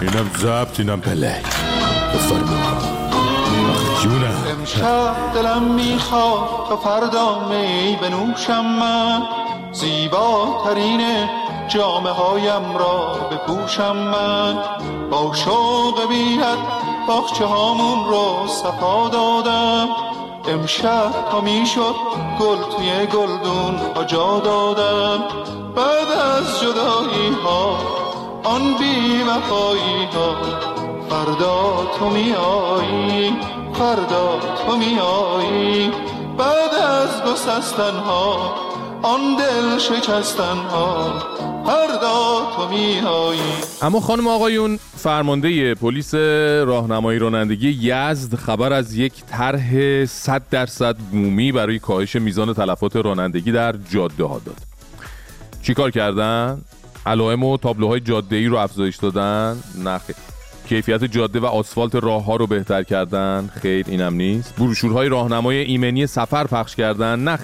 Speaker 24: اینم زبط اینم پلی. بفرما آخ جونم.
Speaker 21: امشب دلم می‌خواد تا فردا می بنوشم من. زیباترین جامعه هایم را بپوشم من با شوق بیت باخچه هامون رو صفا دادم. امشب تا می‌شد گل توی گلدون ها جا دادم. بعد از جدایی ها آن بی وفایی ها فردا تو میایی فردا تو میایی بعد از گسستن ها آن دل شکستن ها فردا تو میایی
Speaker 2: اما خانم آقایون فرمانده پلیس راهنمایی رانندگی یزد خبر از یک طرح 100 درصد بومی برای کاهش میزان تلفات رانندگی در جاده ها داد. چیکار کردن؟ علائم و تابلوهای جاده ای رو افزایش دادن؟ نه خیر. کیفیت جاده و آسفالت راه ها رو بهتر کردن؟ خیر اینم نیست. بروشورهای راهنمای ایمنی سفر پخش کردن؟ نه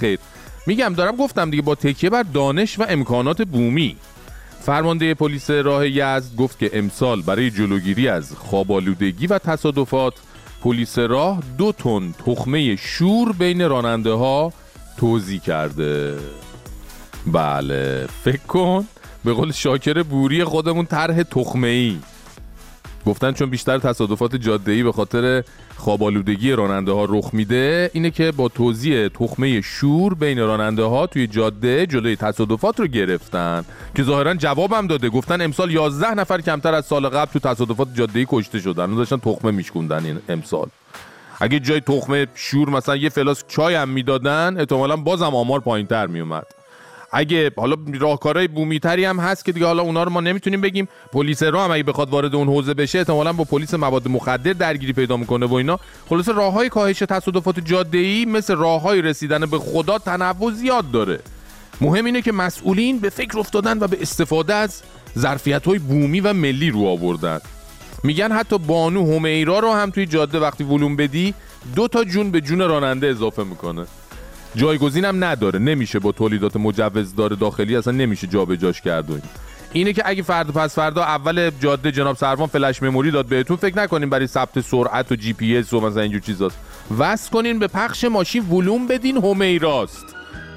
Speaker 2: میگم دارم گفتم دیگه با تکیه بر دانش و امکانات بومی. فرمانده پلیس راه یزد گفت که امسال برای جلوگیری از خوابالودگی و تصادفات پلیس راه دو تن تخمه شور بین راننده ها توضیح کرده. بله فکر کن به قول شاکر بوری خودمون طرح تخمه ای گفتن چون بیشتر تصادفات جاده‌ای به خاطر خوابالودگی راننده ها رخ میده اینه که با توزیع تخمه شور بین راننده ها توی جاده جلوی تصادفات رو گرفتن که ظاهرا جوابم داده. گفتن امسال 11 نفر کمتر از سال قبل تو تصادفات جاده‌ای کشته شدن. و داشتن تخمه میشکوندن این امسال. اگه جای تخمه شور مثلا یه فلاس چای هم می‌دادن احتمالا بازم آمار پایینتر میومد اگه حالا راهکارهای بومیتری هم هست که دیگه حالا اونا رو ما نمی‌تونیم بگیم. پلیس راه هم اگه بخواد وارد اون حوزه بشه احتمالاً با پلیس مواد مخدر درگیری پیدا می‌کنه و اینا. خلاص راههای کاهش تصادفات جاده ای مثل راههای رسیدن به خدا تنوع زیاد داره. مهم اینه که مسئولین به فکر افتادن و به استفاده از ظرفیت های بومی و ملی رو آوردن. میگن حتی بانو حمیرا رو هم توی جاده وقتی ولوم بدی دو تا جون به جون راننده اضافه می‌کنه. جایگزین هم نداره نمیشه با تولیدات مجوزدار داخلی اصلا نمیشه جابجاش کرد. اینه که اگه فردا پس فردا اول جاده جناب سروان flash memory داد بهتون فکر نکنین برای ثبت سرعت و جی پی اس و مثلا اینجور چیزاست وصل کنین به پخش ماشین ولوم بدین حمیراست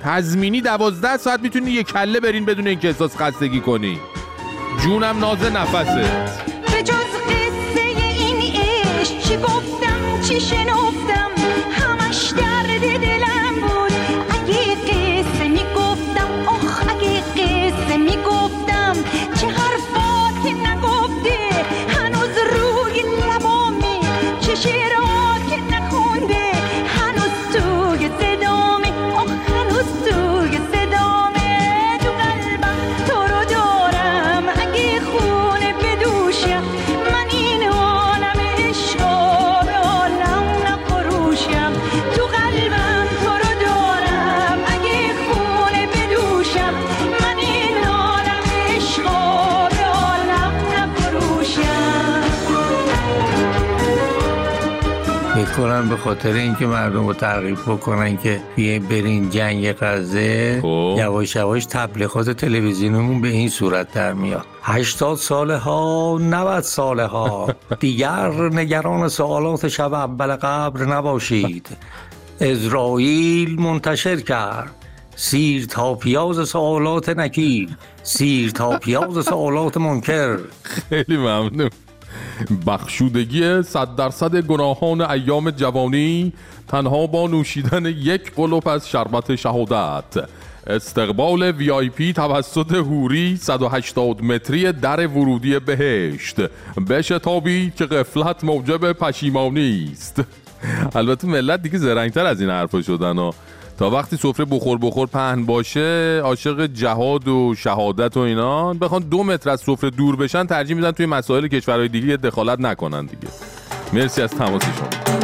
Speaker 2: تضمینی دوازده ساعت می‌تونین یه کله برین بدون اینکه احساس خستگی کنی. جونم ناز نفسه.
Speaker 25: به جز قصه این عشق چی گفتم چی شنفتم
Speaker 26: می‌کنن به خاطر اینکه مردم رو ترغیب بکنن که بیاین برین جنگ غزه. یواش یواش تبلیغات تلویزیونمون به این صورت در میاد. هشتاد ساله ها 90 ساله ها [LAUGHS] دیگر نگران سوالات شب اول قبر نباشید. اسرائیل منتشر کرد. سیر تا پیاز سوالات نکیر سیر تا پیاز سوالات منکر.
Speaker 2: خیلی ممنون. بخشودگی صد درصد گناهان ایام جوانی تنها با نوشیدن یک قلوب از شربت شهادت. استقبال وی آی پی توسط هوری 180 متری در ورودی بهشت. بشتابید که قفلت موجب پشیمانی است. البته ملت دیگه زرنگتر از این حرفا شدن ها. تا وقتی سفره بخور بخور پهن باشه عاشق جهاد و شهادت و اینا بخوان دو متر از سفره دور بشن ترجیح میدن توی مسائل کشورهای دیگه دخالت نکنن دیگه. مرسی از تماس شما.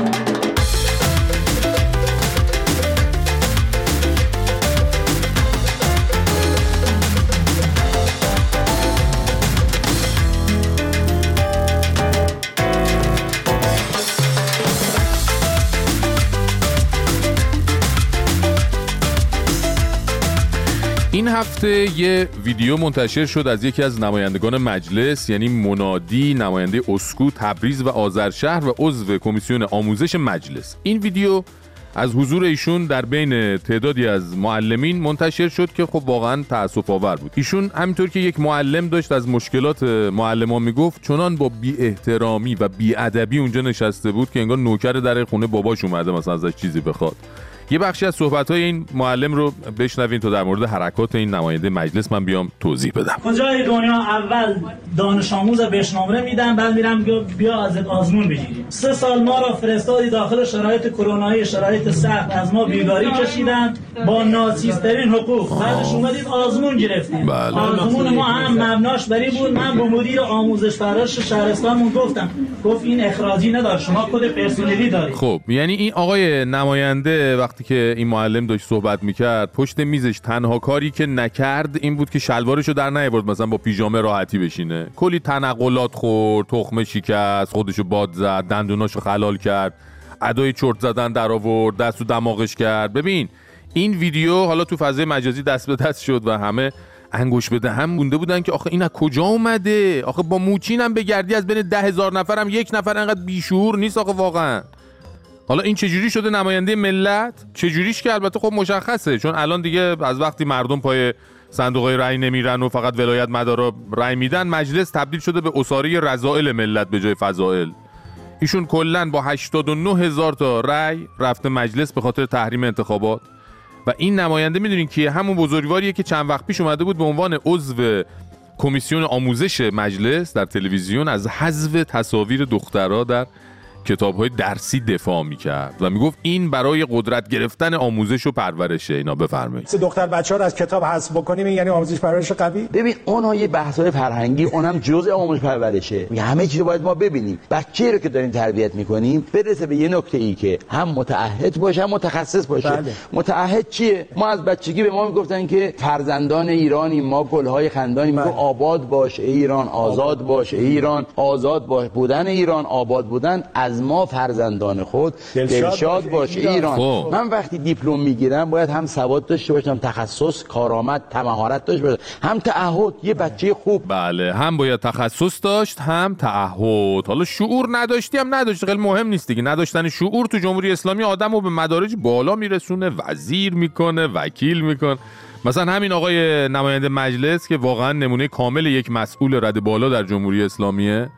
Speaker 2: این هفته یه ویدیو منتشر شد از یکی از نمایندگان مجلس یعنی منادی نماینده اسکو تبریز و آذرشهر و عضو کمیسیون آموزش مجلس. این ویدیو از حضور ایشون در بین تعدادی از معلمین منتشر شد که خب واقعا تأسف آور بود. ایشون همینطور که یک معلم داشت از مشکلات معلمان می‌گفت چنان با بی احترامی و بی ادبی اونجا نشسته بود که انگار نوکر در خونه باباش اومده مثلا ازش چیزی بخواد. یه بخشی از صحبت های این معلم رو بشنوین تا در مورد حرکات این نماینده مجلس من بیام توضیح بدم.
Speaker 27: کجای دنیا اول دانش آموز بهش نمره میدن بعد میرم بیا, ازت آزمون بگیری سه سال ما را فرستادی داخل شرایط کرونایی شرایط سخت. از ما بیگاری کشیدن با ناچیزترین حقوق. بعدش اومدید آزمون گرفتیم
Speaker 2: بله.
Speaker 27: آزمون ما هم مبناش بری بود. من به مدیر آموزش پرورش شهرستانمون گفتم. گفت این اخراجی ندار. شما کد پرسنلی دارید.
Speaker 2: خب یعنی این آقای نماینده وقتی که این معلم داشت صحبت می‌کرد پشت میزش تنها کاری که نکرد این بود که شلوارشو در نیاورد مثلا با پیژامه راحتی بشینه. کلی تنقلات خورد تخمه شکست خودشو باد زد دندوناشو خلال کرد ادای چرت زدن در آورد دست و دماغش کرد. ببین این ویدیو حالا تو فضای مجازی دست به دست شد و همه انگوش بده هم مونده بودن که آخه این از کجا اومده؟ آخه با موچین هم بگردی از بین ده هزار نفرم یک نفر انقدر بیشور نیست آخه واقعا. حالا این چجوری شده نماینده ملت؟ چجوریش که البته خب مشخصه چون الان دیگه از وقتی مردم پای صندوق های رأی نمیرن و فقط ولایت مدارا رأی میدن مجلس تبدیل شده به اساره رضائل ملت به جای فضائل. ایشون کلا با 89 هزار تا رأی رفته مجلس به خاطر تحریم انتخابات. و این نماینده می‌دونین که همون بزرگواریه که چند وقت پیش اومده بود به عنوان عضو کمیسیون آموزش مجلس در تلویزیون از حذف تصاویر دخترها در کتاب های درسی دفاع می‌کرد و می‌گفت این برای قدرت گرفتن آموزش و پرورشه اینا. بفرمایید.
Speaker 28: سه دختر بچه ها رو از کتاب حذف بکنیم یعنی آموزش پرورش قوی؟
Speaker 29: ببین اونها یه بحث های فرهنگی اونم جزء آموزش پرورشه. میگه همه چیز رو باید ما ببینیم. بچه رو که داریم تربیت می‌کنیم برسه به یه نکته ای که هم متعهد باشه هم متخصص باشه.
Speaker 28: بله.
Speaker 29: متعهد چیه؟ ما از بچگی به ما می‌گفتن که فرزندان ایرانی ما گلهای خندانی میگو آباد باش ای ایران آزاد باش ای ایران آزاد باش بودن ایران آباد بودن از ما فرزندان خود
Speaker 28: دلشاد باش
Speaker 29: باش
Speaker 28: ای
Speaker 29: ای
Speaker 28: ایران.
Speaker 2: خب.
Speaker 29: من وقتی دیپلم می‌گیرم باید هم سواد داشته باشم تخصص کارآمد مهارت داشته باشم. هم تعهد یه بچه خوب.
Speaker 2: بله هم باید تخصص داشت هم تعهد. حالا شعور نداشتی هم نداشتی خیلی مهم نیست دیگه. نداشتن شعور تو جمهوری اسلامی آدم رو به مدارج بالا میرسونه وزیر می‌کنه وکیل می‌کنه. مثلا همین آقای نماینده مجلس که واقعا نمونه کامل یک مسئول رد بالا در جمهوری اسلامیه.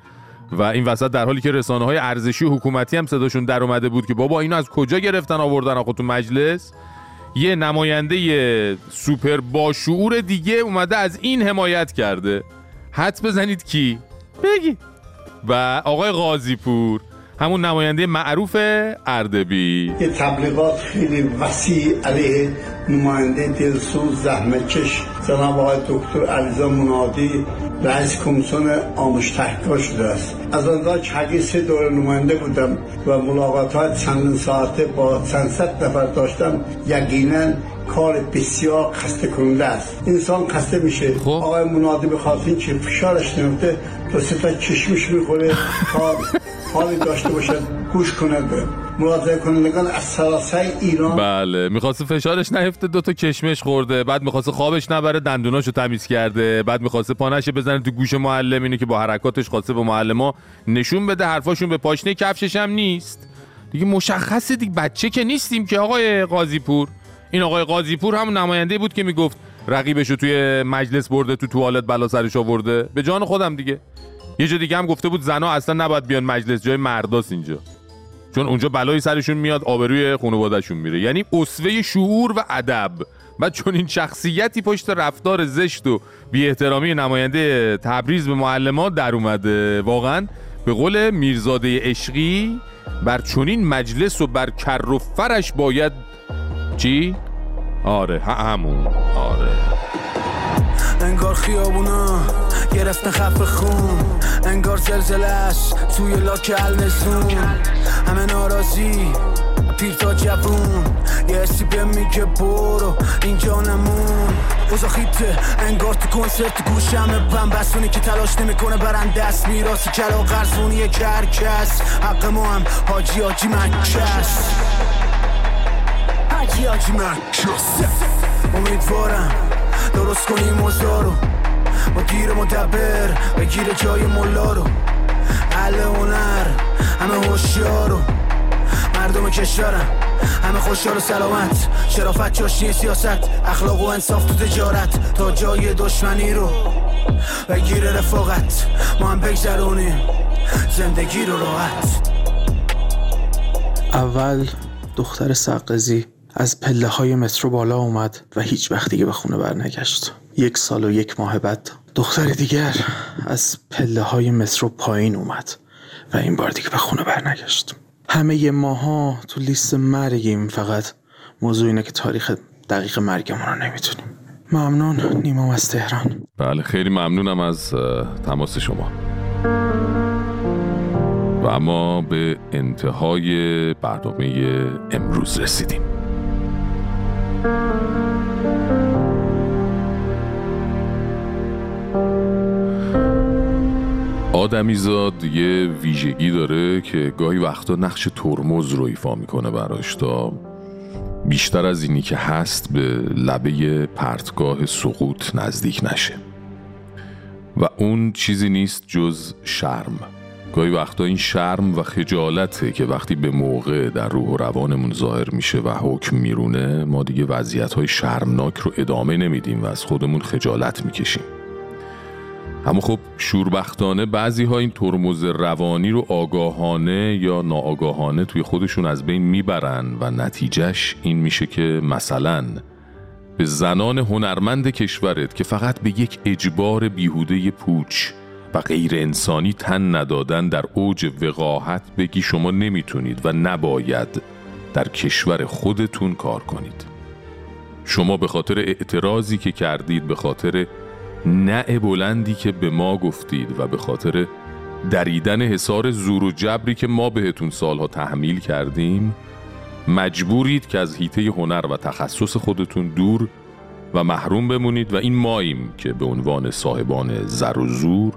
Speaker 2: و این وسط در حالی که رسانه های ارزشی حکومتی هم صداشون در اومده بود که بابا اینو از کجا گرفتن آوردن آخه تو مجلس؟ یه نماینده سوپر با شعور دیگه اومده از این حمایت کرده. حد بزنید کی؟ بگی. و آقای غازی پور. همون نماینده معروف اردبیل.
Speaker 30: یه تبلیغات خیلی وسیع علیه نماینده دلسوز زحمتکش. جناب آقای دکتر علیزا منادی رئیس کمیسیون آموزش تحقیقات شده است. از آنجا که سه دور نماینده بودم و ملاقات های چند ساعته با چند صد نفر داشتم. یقینا کار بسیار خسته کننده است. انسان خسته میشه. آقای منادی خاطر اینکه فشارش نمیفته تا سه تا کشمش می‌خوره. تا حالی داشته باشد گوش کند. مراجعه کنندگان از سراسر ایران.
Speaker 2: بله می‌خواست فشارش نیفته دوتا کشمش خورده. بعد می‌خواست خوابش نبره دندوناشو تمیز کرده. بعد می‌خواست پانش بزنه تو گوش معلم اینه که با حرکاتش خواسته به معلما نشون بده حرفاشون به پاشنه کفشش هم نیست. دیگه مشخصه دیگه بچه که نیستیم که آقای قاضی پور این آقای قاضی پور همون نماینده بود که می‌گفت رقیبشو توی مجلس برده تو توالت بلا سرش آورده. به جان خودم دیگه. یه جا دیگه هم گفته بود زنا اصلا نباید بیان مجلس جای مرداست اینجا. چون اونجا بلایی سرشون میاد آبروی خانوادهشون میره. یعنی اسوه شعور و ادب. و چون این شخصیتی پشت رفتار زشت و بی احترامی نماینده تبریز به معلمات در اومده واقعا به قول میرزاده عشقی بر چنین مجلس و بر کر و فرش باید چی؟ آره همون. آره.
Speaker 14: انگار خیابونا گرفتن خف خون. انگار زلزلش توی لاک النزون همه ناراضی پیر تا جوون. یه حسی به میگه برو اینجا نمون. اوزا خیته انگار تو کنسرت گوشم بم که تلاش نمی‌کنه برن دست میراسی کلا قرصونی کرکس. حق ما هم حاجی حاجی حاجی حاجی مکس امیدوارم درست کنیم اوزارو با گیر مدبر بگیر جای ملا رو. اهل هنر همه هوشیارو مردم کشورم همه خوشحال و سلامت. شرافت جاشنی سیاست اخلاق و انصاف تو تجارت. تا جای دشمنی رو بگیر رفاقت ما هم بگذرونیم. زندگی رو راحت.
Speaker 31: اول دختر سقزی. از پله های مترو بالا اومد و هیچ وقت دیگه به خونه برنگشت. یک سال و یک ماه بعد دختر دیگر از پله های مترو پایین اومد و این بار دیگه به خونه برنگشت. همه ماها تو لیست مرگیم فقط موضوع اینه که تاریخ دقیق مرگمون رو نمی‌تونیم ممنون نیمام از تهران.
Speaker 2: بله خیلی ممنونم از تماس شما. و اما به انتهای برنامه امروز رسیدیم. آدمیزاد یه ویژگی داره که گاهی وقتا نقش ترمز رو ایفا می‌کنه براش تا بیشتر از اینی که هست به لبه پرتگاه سقوط نزدیک نشه. و اون چیزی نیست جز شرم. گاهی وقتا این شرم و خجالته که وقتی به موقع در روح و روانمون ظاهر میشه و حکم میرونه ما دیگه وضعیت های شرمناک رو ادامه نمیدیم و از خودمون خجالت می‌کشیم. اما خب شوربختانه بعضی ها این ترمز روانی رو آگاهانه یا ناآگاهانه توی خودشون از بین می‌برن و نتیجهش این میشه که مثلا به زنان هنرمند کشورت که فقط به یک اجبار بیهوده پوچ و غیر انسانی تن ندادن در اوج وقاحت بگی شما نمی‌تونید و نباید در کشور خودتون کار کنید. شما به خاطر اعتراضی که کردید به خاطر نه بلندی که به ما گفتید و به خاطر دریدن حصار زور و جبری که ما بهتون سالها تحمیل کردیم مجبورید که از هیته هنر و تخصص خودتون دور و محروم بمونید و این ماییم که به عنوان صاحبان زر و زور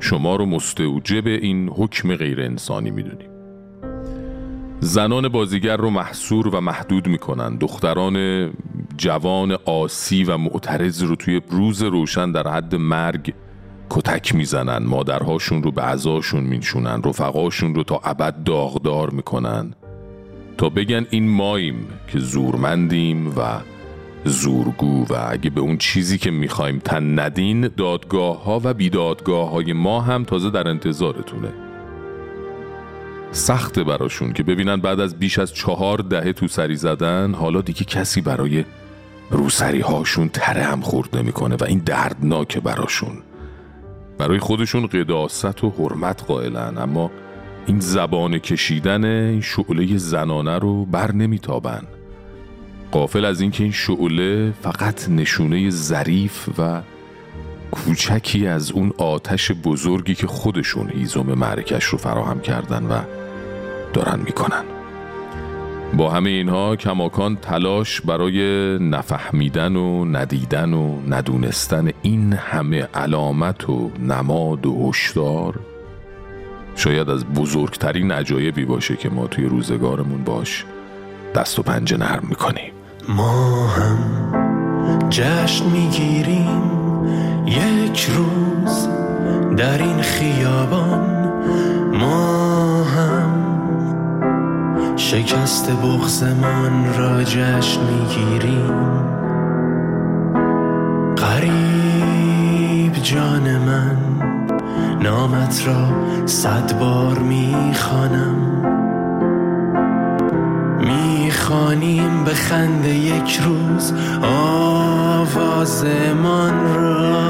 Speaker 2: شما رو مستوجب این حکم غیر انسانی می‌دونیم. زنان بازیگر رو محصور و محدود می‌کنن. دختران جوان آسی و معترض رو توی روز روشن در حد مرگ کتک می‌زنن. مادرهاشون رو به عزاشون میشونن رفقاشون رو تا ابد داغدار می‌کنن. تا بگن این ماییم که زورمندیم و زورگو و اگه به اون چیزی که می‌خوایم تن ندین دادگاه ها و بیدادگاه های ما هم تازه در انتظارتونه. سخته براشون که ببینن بعد از بیش از چهار دهه تو سری زدن حالا دیگه کسی برای روسری هاشون تره هم خورد نمی‌کنه و این دردناکه براشون. برای خودشون قداست و حرمت قائلن اما این زبان کشیدن این شعله زنانه رو بر نمیتابن. قافل از اینکه این شعله فقط نشونه ظریف و کوچکی از اون آتش بزرگی که خودشون هیزم معرکش رو فراهم کردن و دارن می‌کنن. با همه اینها کماکان تلاش برای نفهمیدن و ندیدن و ندونستن این همه علامت و نماد و هشدار شاید از بزرگترین عجایبی باشه که ما توی روزگارمون باش دست و پنجه نرم می‌کنیم.
Speaker 14: ما هم جشن می‌گیریم یک روز در این خیابان. ما هم شکست بغزمان را جشن می‌گیریم. قریب جان من نامت را صد بار می‌خوانم. می‌خوانیم به خنده یک روز آوازمان را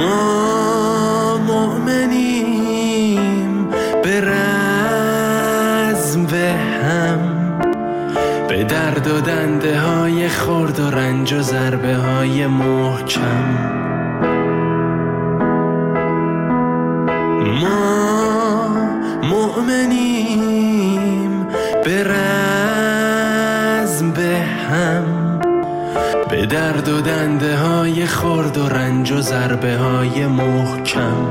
Speaker 14: ما مؤمنیم به رزم به هم به درد و دنده های خرد و رنج و ضربه های محکم. ما مؤمنیم به رزم به هم به درد و دنده های خرد و رنج و ضربه های محکم.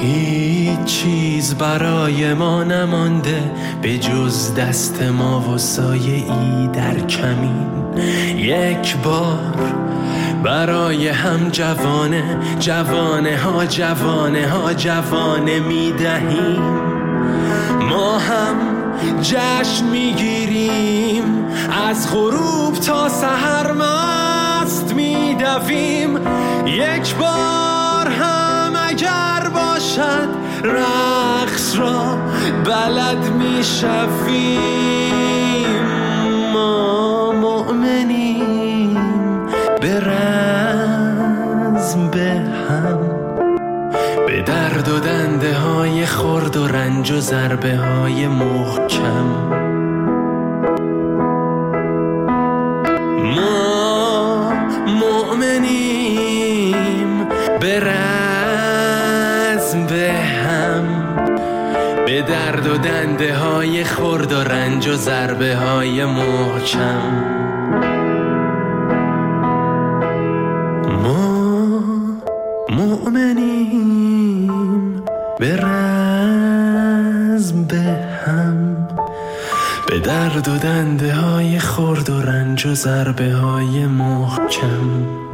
Speaker 14: هیچ چیز برای ما نمانده به جز دست ما و سایه ای در کمین. یک بار برای هم جوانه جوانه ها جوانه ها جوانه می دهیم ما هم جشن می گیریم از غروب تا سحر مست می دویم یک بار هم اگر باشد رقص را بلد می شویم ما مؤمنیم. رزم به هم. به درد و دنده های خرد و رنج و ضربه های محکم. ما مؤمنیم به رزم به هم. به درد و دنده های خرد و رنج و ضربه های محکم. درد دنده های خرد و رنج و ضربه های محکم